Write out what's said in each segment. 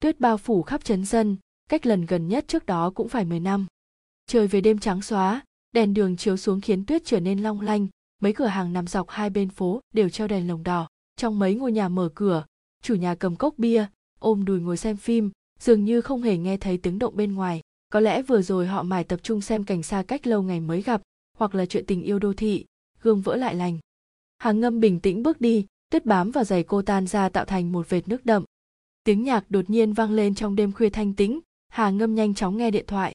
tuyết bao phủ khắp trấn dân, cách lần gần nhất trước đó cũng phải 10 năm. Trời về đêm trắng xóa, đèn đường chiếu xuống khiến tuyết trở nên long lanh. Mấy cửa hàng nằm dọc hai bên phố đều treo đèn lồng đỏ. Trong mấy ngôi nhà mở cửa, chủ nhà cầm cốc bia, ôm đùi ngồi xem phim, dường như không hề nghe thấy tiếng động bên ngoài. Có lẽ vừa rồi họ mải tập trung xem cảnh xa cách lâu ngày mới gặp, hoặc là chuyện tình yêu đô thị, gương vỡ lại lành. Hàng ngâm bình tĩnh bước đi, tuyết bám vào giày cô tan ra tạo thành một vệt nước đậm tiếng nhạc đột nhiên vang lên trong đêm khuya thanh tĩnh, hà ngâm nhanh chóng nghe điện thoại.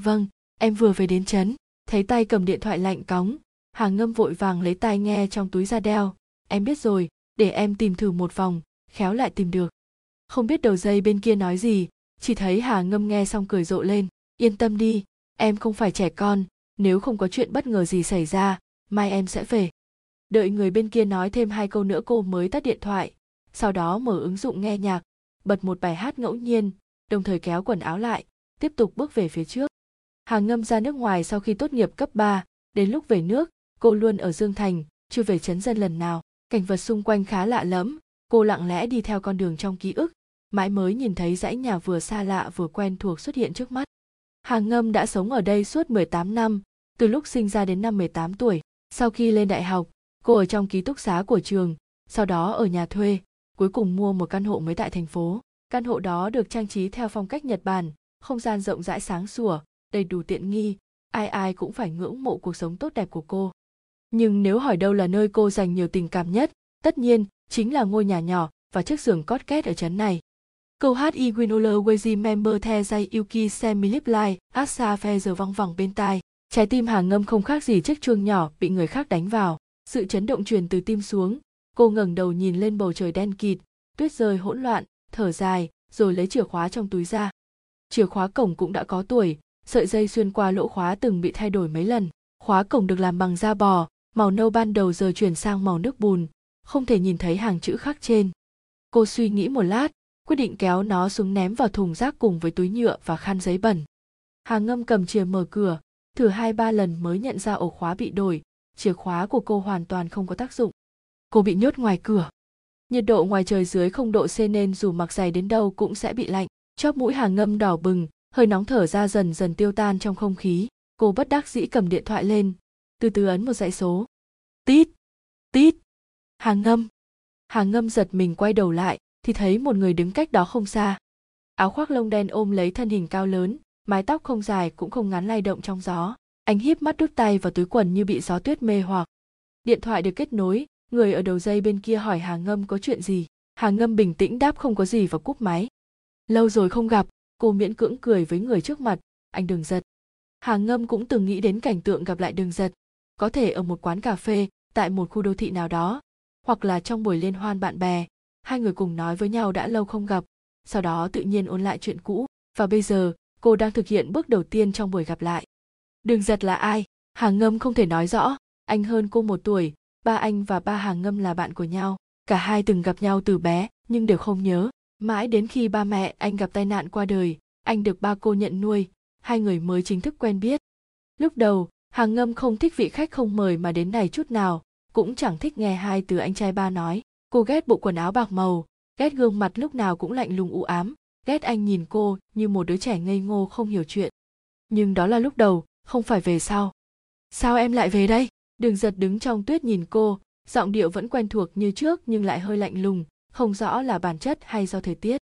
Vâng em vừa về đến trấn. Thấy tay cầm điện thoại lạnh cóng, hà ngâm vội vàng lấy tai nghe trong túi ra đeo. Em biết rồi, để em tìm thử một vòng, khéo lại tìm được. Không biết đầu dây bên kia nói gì, chỉ thấy hà ngâm nghe xong cười rộ lên. Yên tâm đi, em không phải trẻ con, nếu không có chuyện bất ngờ gì xảy ra, mai em sẽ về. Đợi người bên kia nói thêm hai câu nữa cô mới tắt điện thoại, sau đó mở ứng dụng nghe nhạc bật một bài hát ngẫu nhiên đồng thời kéo quần áo lại tiếp tục bước về phía trước. Hàng ngâm ra nước ngoài sau khi tốt nghiệp cấp 3, đến lúc về nước cô luôn ở dương thành chưa về chấn dân lần nào. Cảnh vật xung quanh khá lạ lẫm cô lặng lẽ đi theo con đường trong ký ức mãi mới nhìn thấy dãy nhà vừa xa lạ vừa quen thuộc xuất hiện trước mắt. Hàng ngâm đã sống ở đây suốt 18 năm từ lúc sinh ra đến năm 18 tuổi. Sau khi lên đại học cô ở trong ký túc xá của trường sau đó ở nhà thuê cuối cùng mua một căn hộ mới tại thành phố. Căn hộ đó được trang trí theo phong cách nhật bản, không gian rộng rãi sáng sủa, đầy đủ tiện nghi, ai ai cũng phải ngưỡng mộ cuộc sống tốt đẹp của cô. Nhưng nếu hỏi đâu là nơi cô dành nhiều tình cảm nhất, tất nhiên chính là ngôi nhà nhỏ và chiếc giường cót két ở trấn này. Câu hát I Winola Wazy Member The Jay Yuki Semilip Lai Asa Fe giờ văng vẳng bên tai. Trái tim hàng ngâm không khác gì chiếc chuông nhỏ bị người khác đánh vào. Sự chấn động truyền từ tim xuống cô ngẩng đầu nhìn lên bầu trời đen kịt, tuyết rơi hỗn loạn, thở dài, rồi lấy chìa khóa trong túi ra. Chìa khóa cổng cũng đã có tuổi, sợi dây xuyên qua lỗ khóa từng bị thay đổi mấy lần. Khóa cổng được làm bằng da bò, màu nâu ban đầu giờ chuyển sang màu nước bùn, không thể nhìn thấy hàng chữ khắc trên. Cô suy nghĩ một lát, quyết định kéo nó xuống ném vào thùng rác cùng với túi nhựa và khăn giấy bẩn. Hà ngâm cầm chìa mở cửa, thử hai ba lần mới nhận ra ổ khóa bị đổi. Chìa khóa của cô hoàn toàn không có tác dụng cô bị nhốt ngoài cửa. Nhiệt độ ngoài trời dưới không độ c nên dù mặc giày đến đâu cũng sẽ bị lạnh. Chóp mũi hàng ngâm đỏ bừng, hơi nóng thở ra dần dần tiêu tan trong không khí. Cô bất đắc dĩ cầm điện thoại lên. Từ từ ấn một dãy số. Tít tít. Hàng ngâm. Hàng ngâm giật mình quay đầu lại, thì thấy một người đứng cách đó không xa. Áo khoác lông đen ôm lấy thân hình cao lớn, mái tóc không dài cũng không ngắn lay động trong gió. Anh híp mắt đút tay vào túi quần như bị gió tuyết mê hoặc. Điện thoại được kết nối người ở đầu dây bên kia hỏi hà ngâm có chuyện gì. Hà ngâm bình tĩnh đáp không có gì và cúp máy. Lâu rồi không gặp, cô miễn cưỡng cười với người trước mặt. Anh đừng giật. Hà ngâm cũng từng nghĩ đến cảnh tượng gặp lại đường giật. Có thể ở một quán cà phê, tại một khu đô thị nào đó, hoặc là trong buổi liên hoan bạn bè, hai người cùng nói với nhau đã lâu không gặp. Sau đó tự nhiên ôn lại chuyện cũ, và bây giờ, cô đang thực hiện bước đầu tiên trong buổi gặp lại. Đường giật là ai? Hà ngâm không thể nói rõ. Anh hơn cô một tuổi ba anh và ba hàng ngâm là bạn của nhau. Cả hai từng gặp nhau từ bé, nhưng đều không nhớ. Mãi đến khi ba mẹ anh gặp tai nạn qua đời, anh được ba cô nhận nuôi. Hai người mới chính thức quen biết. Lúc đầu hàng ngâm không thích vị khách không mời mà đến này chút nào, cũng chẳng thích nghe hai từ anh trai ba nói. Cô ghét bộ quần áo bạc màu, ghét gương mặt lúc nào cũng lạnh lùng u ám, ghét anh nhìn cô như một đứa trẻ ngây ngô không hiểu chuyện. Nhưng đó là lúc đầu, không phải về sau. Sao em lại về đây? Đường giật đứng trong tuyết nhìn cô, giọng điệu vẫn quen thuộc như trước nhưng lại hơi lạnh lùng, không rõ là bản chất hay do thời tiết.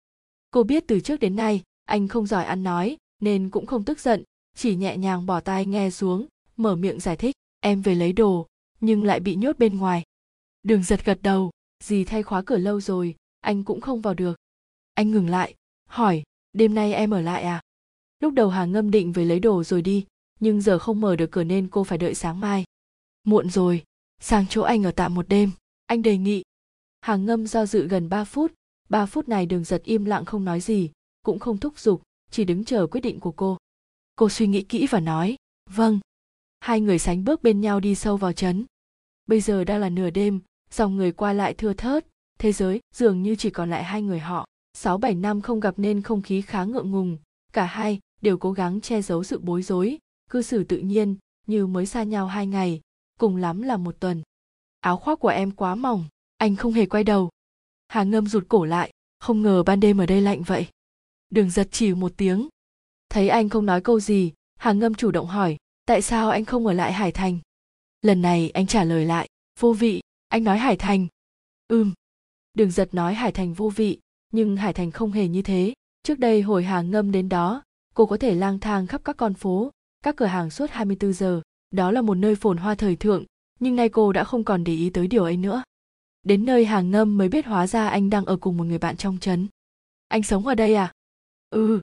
Cô biết từ trước đến nay, anh không giỏi ăn nói, nên cũng không tức giận, chỉ nhẹ nhàng bỏ tai nghe xuống, mở miệng giải thích, em về lấy đồ, nhưng lại bị nhốt bên ngoài. Đường giật gật đầu, dì thay khóa cửa lâu rồi, anh cũng không vào được. Anh ngừng lại, hỏi, đêm nay em ở lại à? Lúc đầu hà ngâm định về lấy đồ rồi đi, nhưng giờ không mở được cửa nên cô phải đợi sáng mai muộn rồi. Sang chỗ anh ở tạm một đêm. Anh đề nghị. Hàng ngâm do dự gần 3 phút. 3 phút này đường giật im lặng không nói gì, cũng không thúc giục, chỉ đứng chờ quyết định của cô. Cô suy nghĩ kỹ và nói vâng. Hai người sánh bước bên nhau đi sâu vào trấn. Bây giờ đang là nửa đêm, dòng người qua lại thưa thớt. Thế giới dường như chỉ còn lại hai người họ. Sáu bảy năm không gặp nên không khí khá ngượng ngùng. Cả hai đều cố gắng che giấu sự bối rối, cư xử tự nhiên, như mới xa nhau hai ngày cùng lắm là một tuần. Áo khoác của em quá mỏng, anh không hề quay đầu. Hà ngâm rụt cổ lại, không ngờ ban đêm ở đây lạnh vậy. Đường giật chỉ một tiếng. Thấy anh không nói câu gì, hà ngâm chủ động hỏi, tại sao anh không ở lại hải thành? Lần này anh trả lời lại, vô vị, anh nói hải thành. Ừm. Đường giật nói hải thành vô vị, nhưng hải thành không hề như thế. Trước đây hồi hà ngâm đến đó, cô có thể lang thang khắp các con phố, các cửa hàng suốt 24 giờ đó là một nơi phồn hoa thời thượng, nhưng nay cô đã không còn để ý tới điều ấy nữa. Đến nơi hàng ngâm mới biết hóa ra anh đang ở cùng một người bạn trong trấn anh sống ở đây à? Ừ.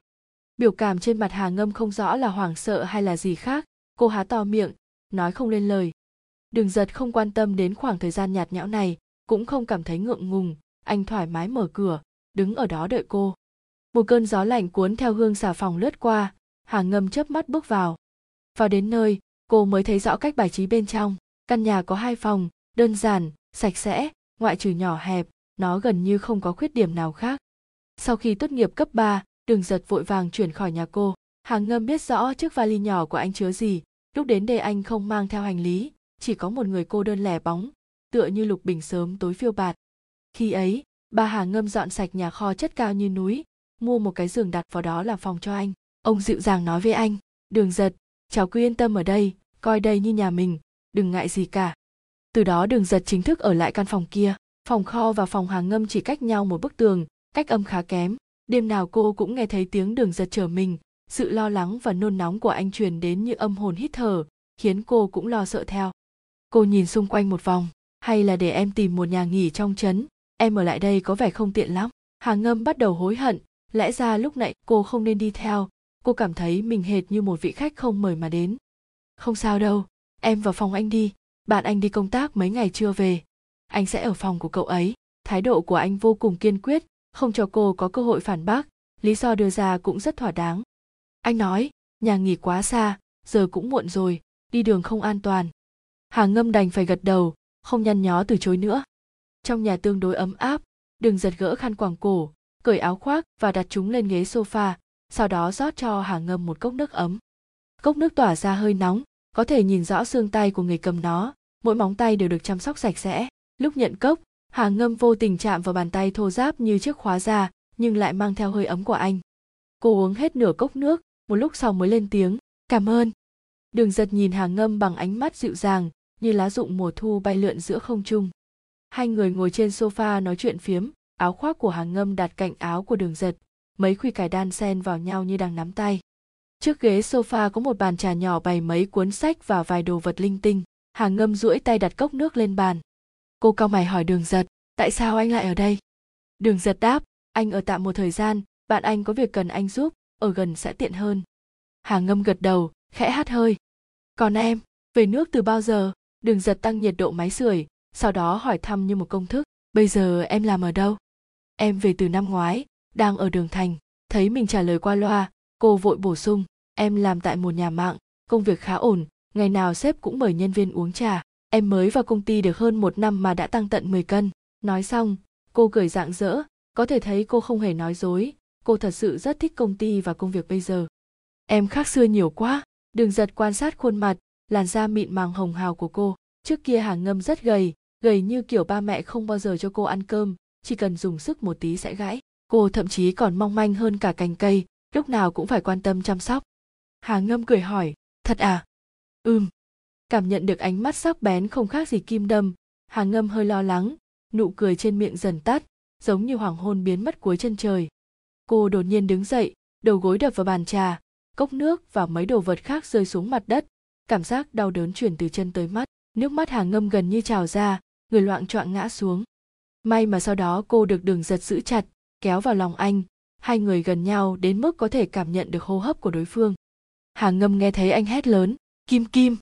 Biểu cảm trên mặt hàng ngâm không rõ là hoảng sợ hay là gì khác, cô há to miệng, nói không lên lời. Đường giật không quan tâm đến khoảng thời gian nhạt nhẽo này, cũng không cảm thấy ngượng ngùng, anh thoải mái mở cửa, đứng ở đó đợi cô. Một cơn gió lạnh cuốn theo hương xà phòng lướt qua, hàng ngâm chớp mắt bước vào. Vào đến nơi cô mới thấy rõ cách bài trí bên trong. Căn nhà có hai phòng đơn giản sạch sẽ ngoại trừ nhỏ hẹp nó gần như không có khuyết điểm nào khác. Sau khi tốt nghiệp cấp 3, đường giật vội vàng chuyển khỏi nhà cô. Hàng ngâm biết rõ chiếc vali nhỏ của anh chứa gì. Lúc đến đây anh không mang theo hành lý chỉ có một người cô đơn lẻ bóng tựa như lục bình sớm tối phiêu bạt. Khi ấy bà hàng ngâm dọn sạch nhà kho chất cao như núi mua một cái giường đặt vào đó làm phòng cho anh. Ông dịu dàng nói với anh đường giật cháu cứ yên tâm ở đây, coi đây như nhà mình, đừng ngại gì cả. Từ đó đường giật chính thức ở lại căn phòng kia. Phòng kho và phòng hàng ngâm chỉ cách nhau một bức tường, cách âm khá kém. Đêm nào cô cũng nghe thấy tiếng đường giật trở mình. Sự lo lắng và nôn nóng của anh truyền đến như âm hồn hít thở, khiến cô cũng lo sợ theo. Cô nhìn xung quanh một vòng, hay là để em tìm một nhà nghỉ trong trấn? Em ở lại đây có vẻ không tiện lắm. Hàng ngâm bắt đầu hối hận. Lẽ ra lúc nãy cô không nên đi theo cô cảm thấy mình hệt như một vị khách không mời mà đến. Không sao đâu, em vào phòng anh đi. Bạn anh đi công tác mấy ngày chưa về. Anh sẽ ở phòng của cậu ấy. Thái độ của anh vô cùng kiên quyết, không cho cô có cơ hội phản bác. Lý do đưa ra cũng rất thỏa đáng. Anh nói, nhà nghỉ quá xa, giờ cũng muộn rồi, đi đường không an toàn. Hàng ngâm đành phải gật đầu, không nhăn nhó từ chối nữa. Trong nhà tương đối ấm áp, đừng giật gỡ khăn quàng cổ, cởi áo khoác và đặt chúng lên ghế sofa sau đó rót cho Hà ngâm một cốc nước ấm. Cốc nước tỏa ra hơi nóng, có thể nhìn rõ xương tay của người cầm nó, mỗi móng tay đều được chăm sóc sạch sẽ. Lúc nhận cốc, Hà ngâm vô tình chạm vào bàn tay thô ráp như chiếc khóa da, nhưng lại mang theo hơi ấm của anh. Cô uống hết nửa cốc nước, một lúc sau mới lên tiếng, cảm ơn. Đường giật nhìn Hà ngâm bằng ánh mắt dịu dàng, như lá rụng mùa thu bay lượn giữa không trung. Hai người ngồi trên sofa nói chuyện phiếm, áo khoác của Hà ngâm đặt cạnh áo của đường giật mấy khuy cải đan xen vào nhau như đang nắm tay. Trước ghế sofa có một bàn trà nhỏ bày mấy cuốn sách và vài đồ vật linh tinh. Hà ngâm duỗi tay đặt cốc nước lên bàn. Cô cao mày hỏi đường giật, tại sao anh lại ở đây? Đường giật đáp, anh ở tạm một thời gian, bạn anh có việc cần anh giúp, ở gần sẽ tiện hơn. Hà ngâm gật đầu, khẽ hát hơi. Còn em, về nước từ bao giờ? Đường giật tăng nhiệt độ máy sưởi, sau đó hỏi thăm như một công thức, bây giờ em làm ở đâu? Em về từ năm ngoái đang ở đường thành, thấy mình trả lời qua loa, cô vội bổ sung, em làm tại một nhà mạng, công việc khá ổn, ngày nào sếp cũng mời nhân viên uống trà, em mới vào công ty được hơn một năm mà đã tăng tận 10 cân. Nói xong, cô cười rạng rỡ, có thể thấy cô không hề nói dối, cô thật sự rất thích công ty và công việc bây giờ. Em khác xưa nhiều quá, đường giật quan sát khuôn mặt, làn da mịn màng hồng hào của cô, trước kia hàng ngâm rất gầy gầy như kiểu ba mẹ không bao giờ cho cô ăn cơm, chỉ cần dùng sức một tí sẽ gãy cô thậm chí còn mong manh hơn cả cành cây, lúc nào cũng phải quan tâm chăm sóc. Hà ngâm cười hỏi, thật à? Ừm. Cảm nhận được ánh mắt sắc bén không khác gì kim đâm, Hà ngâm hơi lo lắng, nụ cười trên miệng dần tắt, giống như hoàng hôn biến mất cuối chân trời. Cô đột nhiên đứng dậy, đầu gối đập vào bàn trà, cốc nước và mấy đồ vật khác rơi xuống mặt đất, cảm giác đau đớn chuyển từ chân tới mắt. Nước mắt Hà ngâm gần như trào ra, người loạn trọn ngã xuống. May mà sau đó cô được đường giật giữ chặt kéo vào lòng anh, hai người gần nhau đến mức có thể cảm nhận được hô hấp của đối phương. Hà ngâm nghe thấy anh hét lớn, kim kim!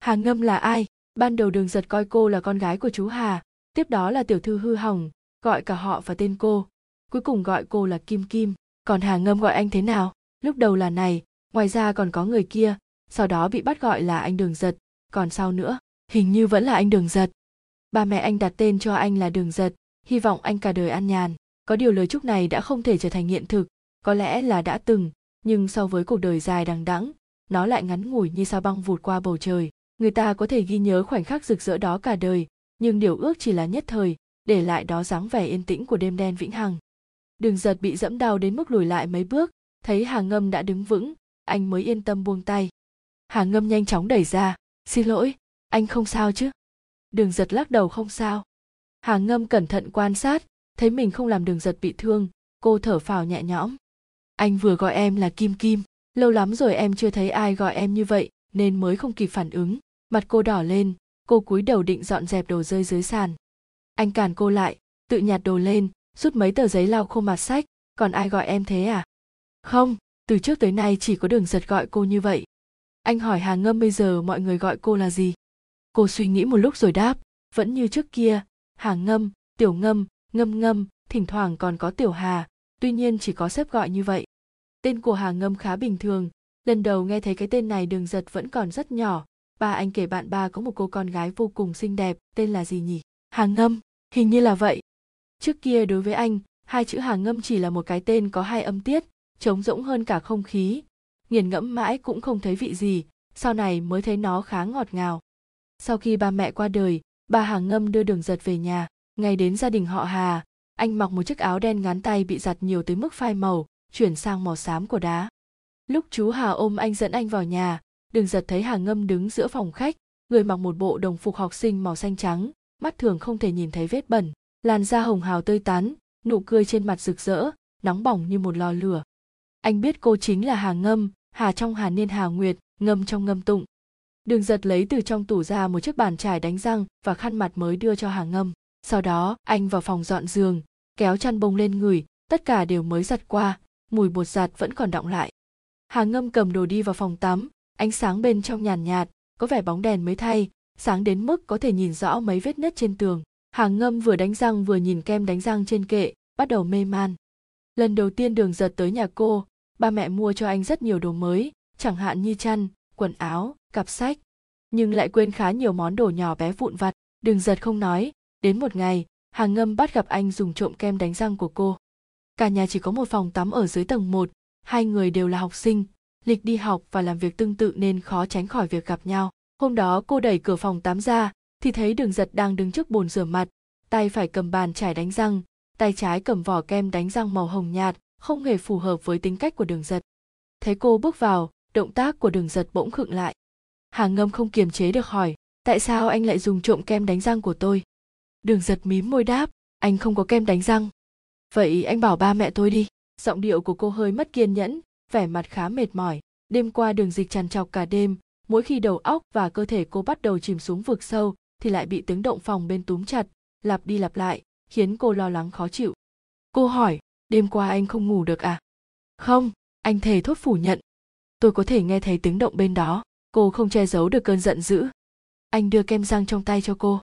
Hà ngâm là ai? Ban đầu đường giật coi cô là con gái của chú hà, tiếp đó là tiểu thư hư hỏng, gọi cả họ và tên cô. Cuối cùng gọi cô là kim kim. Còn hà ngâm gọi anh thế nào? Lúc đầu là này, ngoài ra còn có người kia, sau đó bị bắt gọi là anh đường giật. Còn sau nữa, hình như vẫn là anh đường giật. Ba mẹ anh đặt tên cho anh là đường giật, hy vọng anh cả đời an nhàn có điều lời chúc này đã không thể trở thành hiện thực, có lẽ là đã từng, nhưng so với cuộc đời dài đằng đẵng, nó lại ngắn ngủi như sao băng vụt qua bầu trời. Người ta có thể ghi nhớ khoảnh khắc rực rỡ đó cả đời, nhưng điều ước chỉ là nhất thời, để lại đó dáng vẻ yên tĩnh của đêm đen vĩnh hằng. Đường giật bị dẫm đau đến mức lùi lại mấy bước, thấy hà ngâm đã đứng vững, anh mới yên tâm buông tay. Hà ngâm nhanh chóng đẩy ra, xin lỗi, anh không sao chứ? Đường giật lắc đầu, không sao. Hà ngâm cẩn thận quan sát thấy mình không làm đường giật bị thương, cô thở phào nhẹ nhõm. Anh vừa gọi em là kim kim, lâu lắm rồi em chưa thấy ai gọi em như vậy, nên mới không kịp phản ứng. Mặt cô đỏ lên, cô cúi đầu định dọn dẹp đồ rơi dưới sàn. Anh cản cô lại, tự nhặt đồ lên, rút mấy tờ giấy lau khô mặt sách. Còn ai gọi em thế à? Không, từ trước tới nay chỉ có đường giật gọi cô như vậy. Anh hỏi hà ngâm bây giờ mọi người gọi cô là gì? Cô suy nghĩ một lúc rồi đáp, vẫn như trước kia. Hà ngâm, tiểu ngâm ngâm ngâm, thỉnh thoảng còn có tiểu hà, tuy nhiên chỉ có xếp gọi như vậy. Tên của hà ngâm khá bình thường. Lần đầu nghe thấy cái tên này đường giật vẫn còn rất nhỏ. Ba anh kể bạn ba có một cô con gái vô cùng xinh đẹp, tên là gì nhỉ? Hà ngâm, hình như là vậy. Trước kia đối với anh, hai chữ hà ngâm chỉ là một cái tên có hai âm tiết, trống rỗng hơn cả không khí. Nghiền ngẫm mãi cũng không thấy vị gì, sau này mới thấy nó khá ngọt ngào. Sau khi ba mẹ qua đời bà hà ngâm đưa đường giật về nhà ngay đến gia đình họ hà, anh mặc một chiếc áo đen ngắn tay bị giặt nhiều tới mức phai màu, chuyển sang màu xám của đá. Lúc chú hà ôm anh dẫn anh vào nhà đường giật thấy hà ngâm đứng giữa phòng khách, người mặc một bộ đồng phục học sinh màu xanh trắng, mắt thường không thể nhìn thấy vết bẩn, làn da hồng hào tươi tắn, nụ cười trên mặt rực rỡ, nóng bỏng như một lò lửa. Anh biết cô chính là hà ngâm, hà trong hà niên hà nguyệt, ngâm trong ngâm tụng. Đường giật lấy từ trong tủ ra một chiếc bàn trải đánh răng và khăn mặt mới đưa cho hà ngâm sau đó, anh vào phòng dọn giường, kéo chăn bông lên người, tất cả đều mới giặt qua, mùi bột giặt vẫn còn đọng lại. Hà ngâm cầm đồ đi vào phòng tắm, ánh sáng bên trong nhàn nhạt, có vẻ bóng đèn mới thay, sáng đến mức có thể nhìn rõ mấy vết nứt trên tường. Hà ngâm vừa đánh răng vừa nhìn kem đánh răng trên kệ, bắt đầu mê man. Lần đầu tiên đường giật tới nhà cô, ba mẹ mua cho anh rất nhiều đồ mới, chẳng hạn như chăn, quần áo, cặp sách. Nhưng lại quên khá nhiều món đồ nhỏ bé vụn vặt. Đường giật không nói đến một ngày hàng ngâm bắt gặp anh dùng trộm kem đánh răng của cô. Cả nhà chỉ có một phòng tắm ở dưới tầng một, hai người đều là học sinh, lịch đi học và làm việc tương tự nên khó tránh khỏi việc gặp nhau. Hôm đó cô đẩy cửa phòng tắm ra, thì thấy đường giật đang đứng trước bồn rửa mặt, tay phải cầm bàn chải đánh răng, tay trái cầm vỏ kem đánh răng màu hồng nhạt, không hề phù hợp với tính cách của đường giật. Thấy cô bước vào, động tác của đường giật bỗng khựng lại. Hà ngâm không kiềm chế được hỏi, tại sao anh lại dùng trộm kem đánh răng của tôi? Đường giật mím môi đáp, anh không có kem đánh răng. Vậy anh bảo ba mẹ tôi đi. Giọng điệu của cô hơi mất kiên nhẫn, vẻ mặt khá mệt mỏi. Đêm qua đường dịch trằn trọc cả đêm, mỗi khi đầu óc và cơ thể cô bắt đầu chìm xuống vực sâu thì lại bị tiếng động phòng bên túm chặt, lặp đi lặp lại, khiến cô lo lắng khó chịu. Cô hỏi, đêm qua anh không ngủ được à? Không, anh thề thốt phủ nhận. Tôi có thể nghe thấy tiếng động bên đó, cô không che giấu được cơn giận dữ. Anh đưa kem răng trong tay cho cô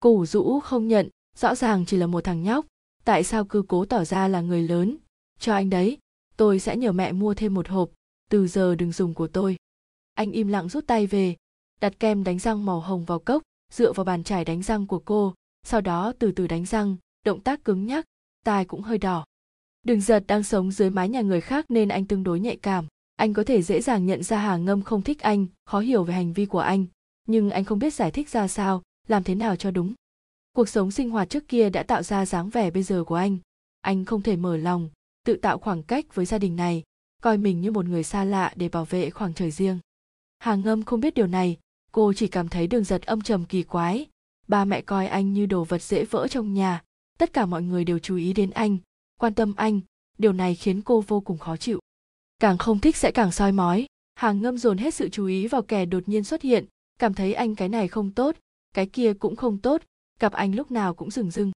cô ủ rũ không nhận, rõ ràng chỉ là một thằng nhóc. Tại sao cứ cố tỏ ra là người lớn? Cho anh đấy, tôi sẽ nhờ mẹ mua thêm một hộp. Từ giờ đừng dùng của tôi. Anh im lặng rút tay về, đặt kem đánh răng màu hồng vào cốc, dựa vào bàn chải đánh răng của cô. Sau đó từ từ đánh răng, động tác cứng nhắc, tai cũng hơi đỏ. Đường giật đang sống dưới mái nhà người khác nên anh tương đối nhạy cảm. Anh có thể dễ dàng nhận ra hà ngâm không thích anh, khó hiểu về hành vi của anh. Nhưng anh không biết giải thích ra sao làm thế nào cho đúng? Cuộc sống sinh hoạt trước kia đã tạo ra dáng vẻ bây giờ của anh. Anh không thể mở lòng, tự tạo khoảng cách với gia đình này, coi mình như một người xa lạ để bảo vệ khoảng trời riêng. Hà ngâm không biết điều này, cô chỉ cảm thấy đường giật âm trầm kỳ quái. Ba mẹ coi anh như đồ vật dễ vỡ trong nhà, tất cả mọi người đều chú ý đến anh, quan tâm anh, điều này khiến cô vô cùng khó chịu. Càng không thích sẽ càng soi mói. Hàng ngâm dồn hết sự chú ý vào kẻ đột nhiên xuất hiện, cảm thấy anh cái này không tốt cái kia cũng không tốt, gặp anh lúc nào cũng rừng rưng.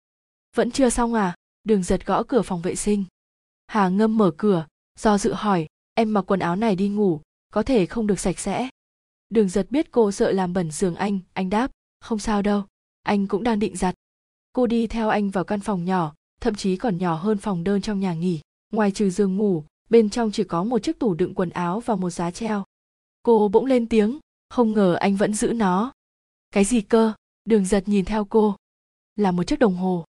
Vẫn chưa xong à? Đường giật gõ cửa phòng vệ sinh. Hà ngâm mở cửa, do dự hỏi, em mặc quần áo này đi ngủ, có thể không được sạch sẽ? Đường giật biết cô sợ làm bẩn giường anh anh đáp, không sao đâu, anh cũng đang định giặt. Cô đi theo anh vào căn phòng nhỏ, thậm chí còn nhỏ hơn phòng đơn trong nhà nghỉ. Ngoài trừ giường ngủ, bên trong chỉ có một chiếc tủ đựng quần áo và một giá treo. Cô bỗng lên tiếng, không ngờ anh vẫn giữ nó cái gì cơ? Đường giật nhìn theo cô. Là một chiếc đồng hồ.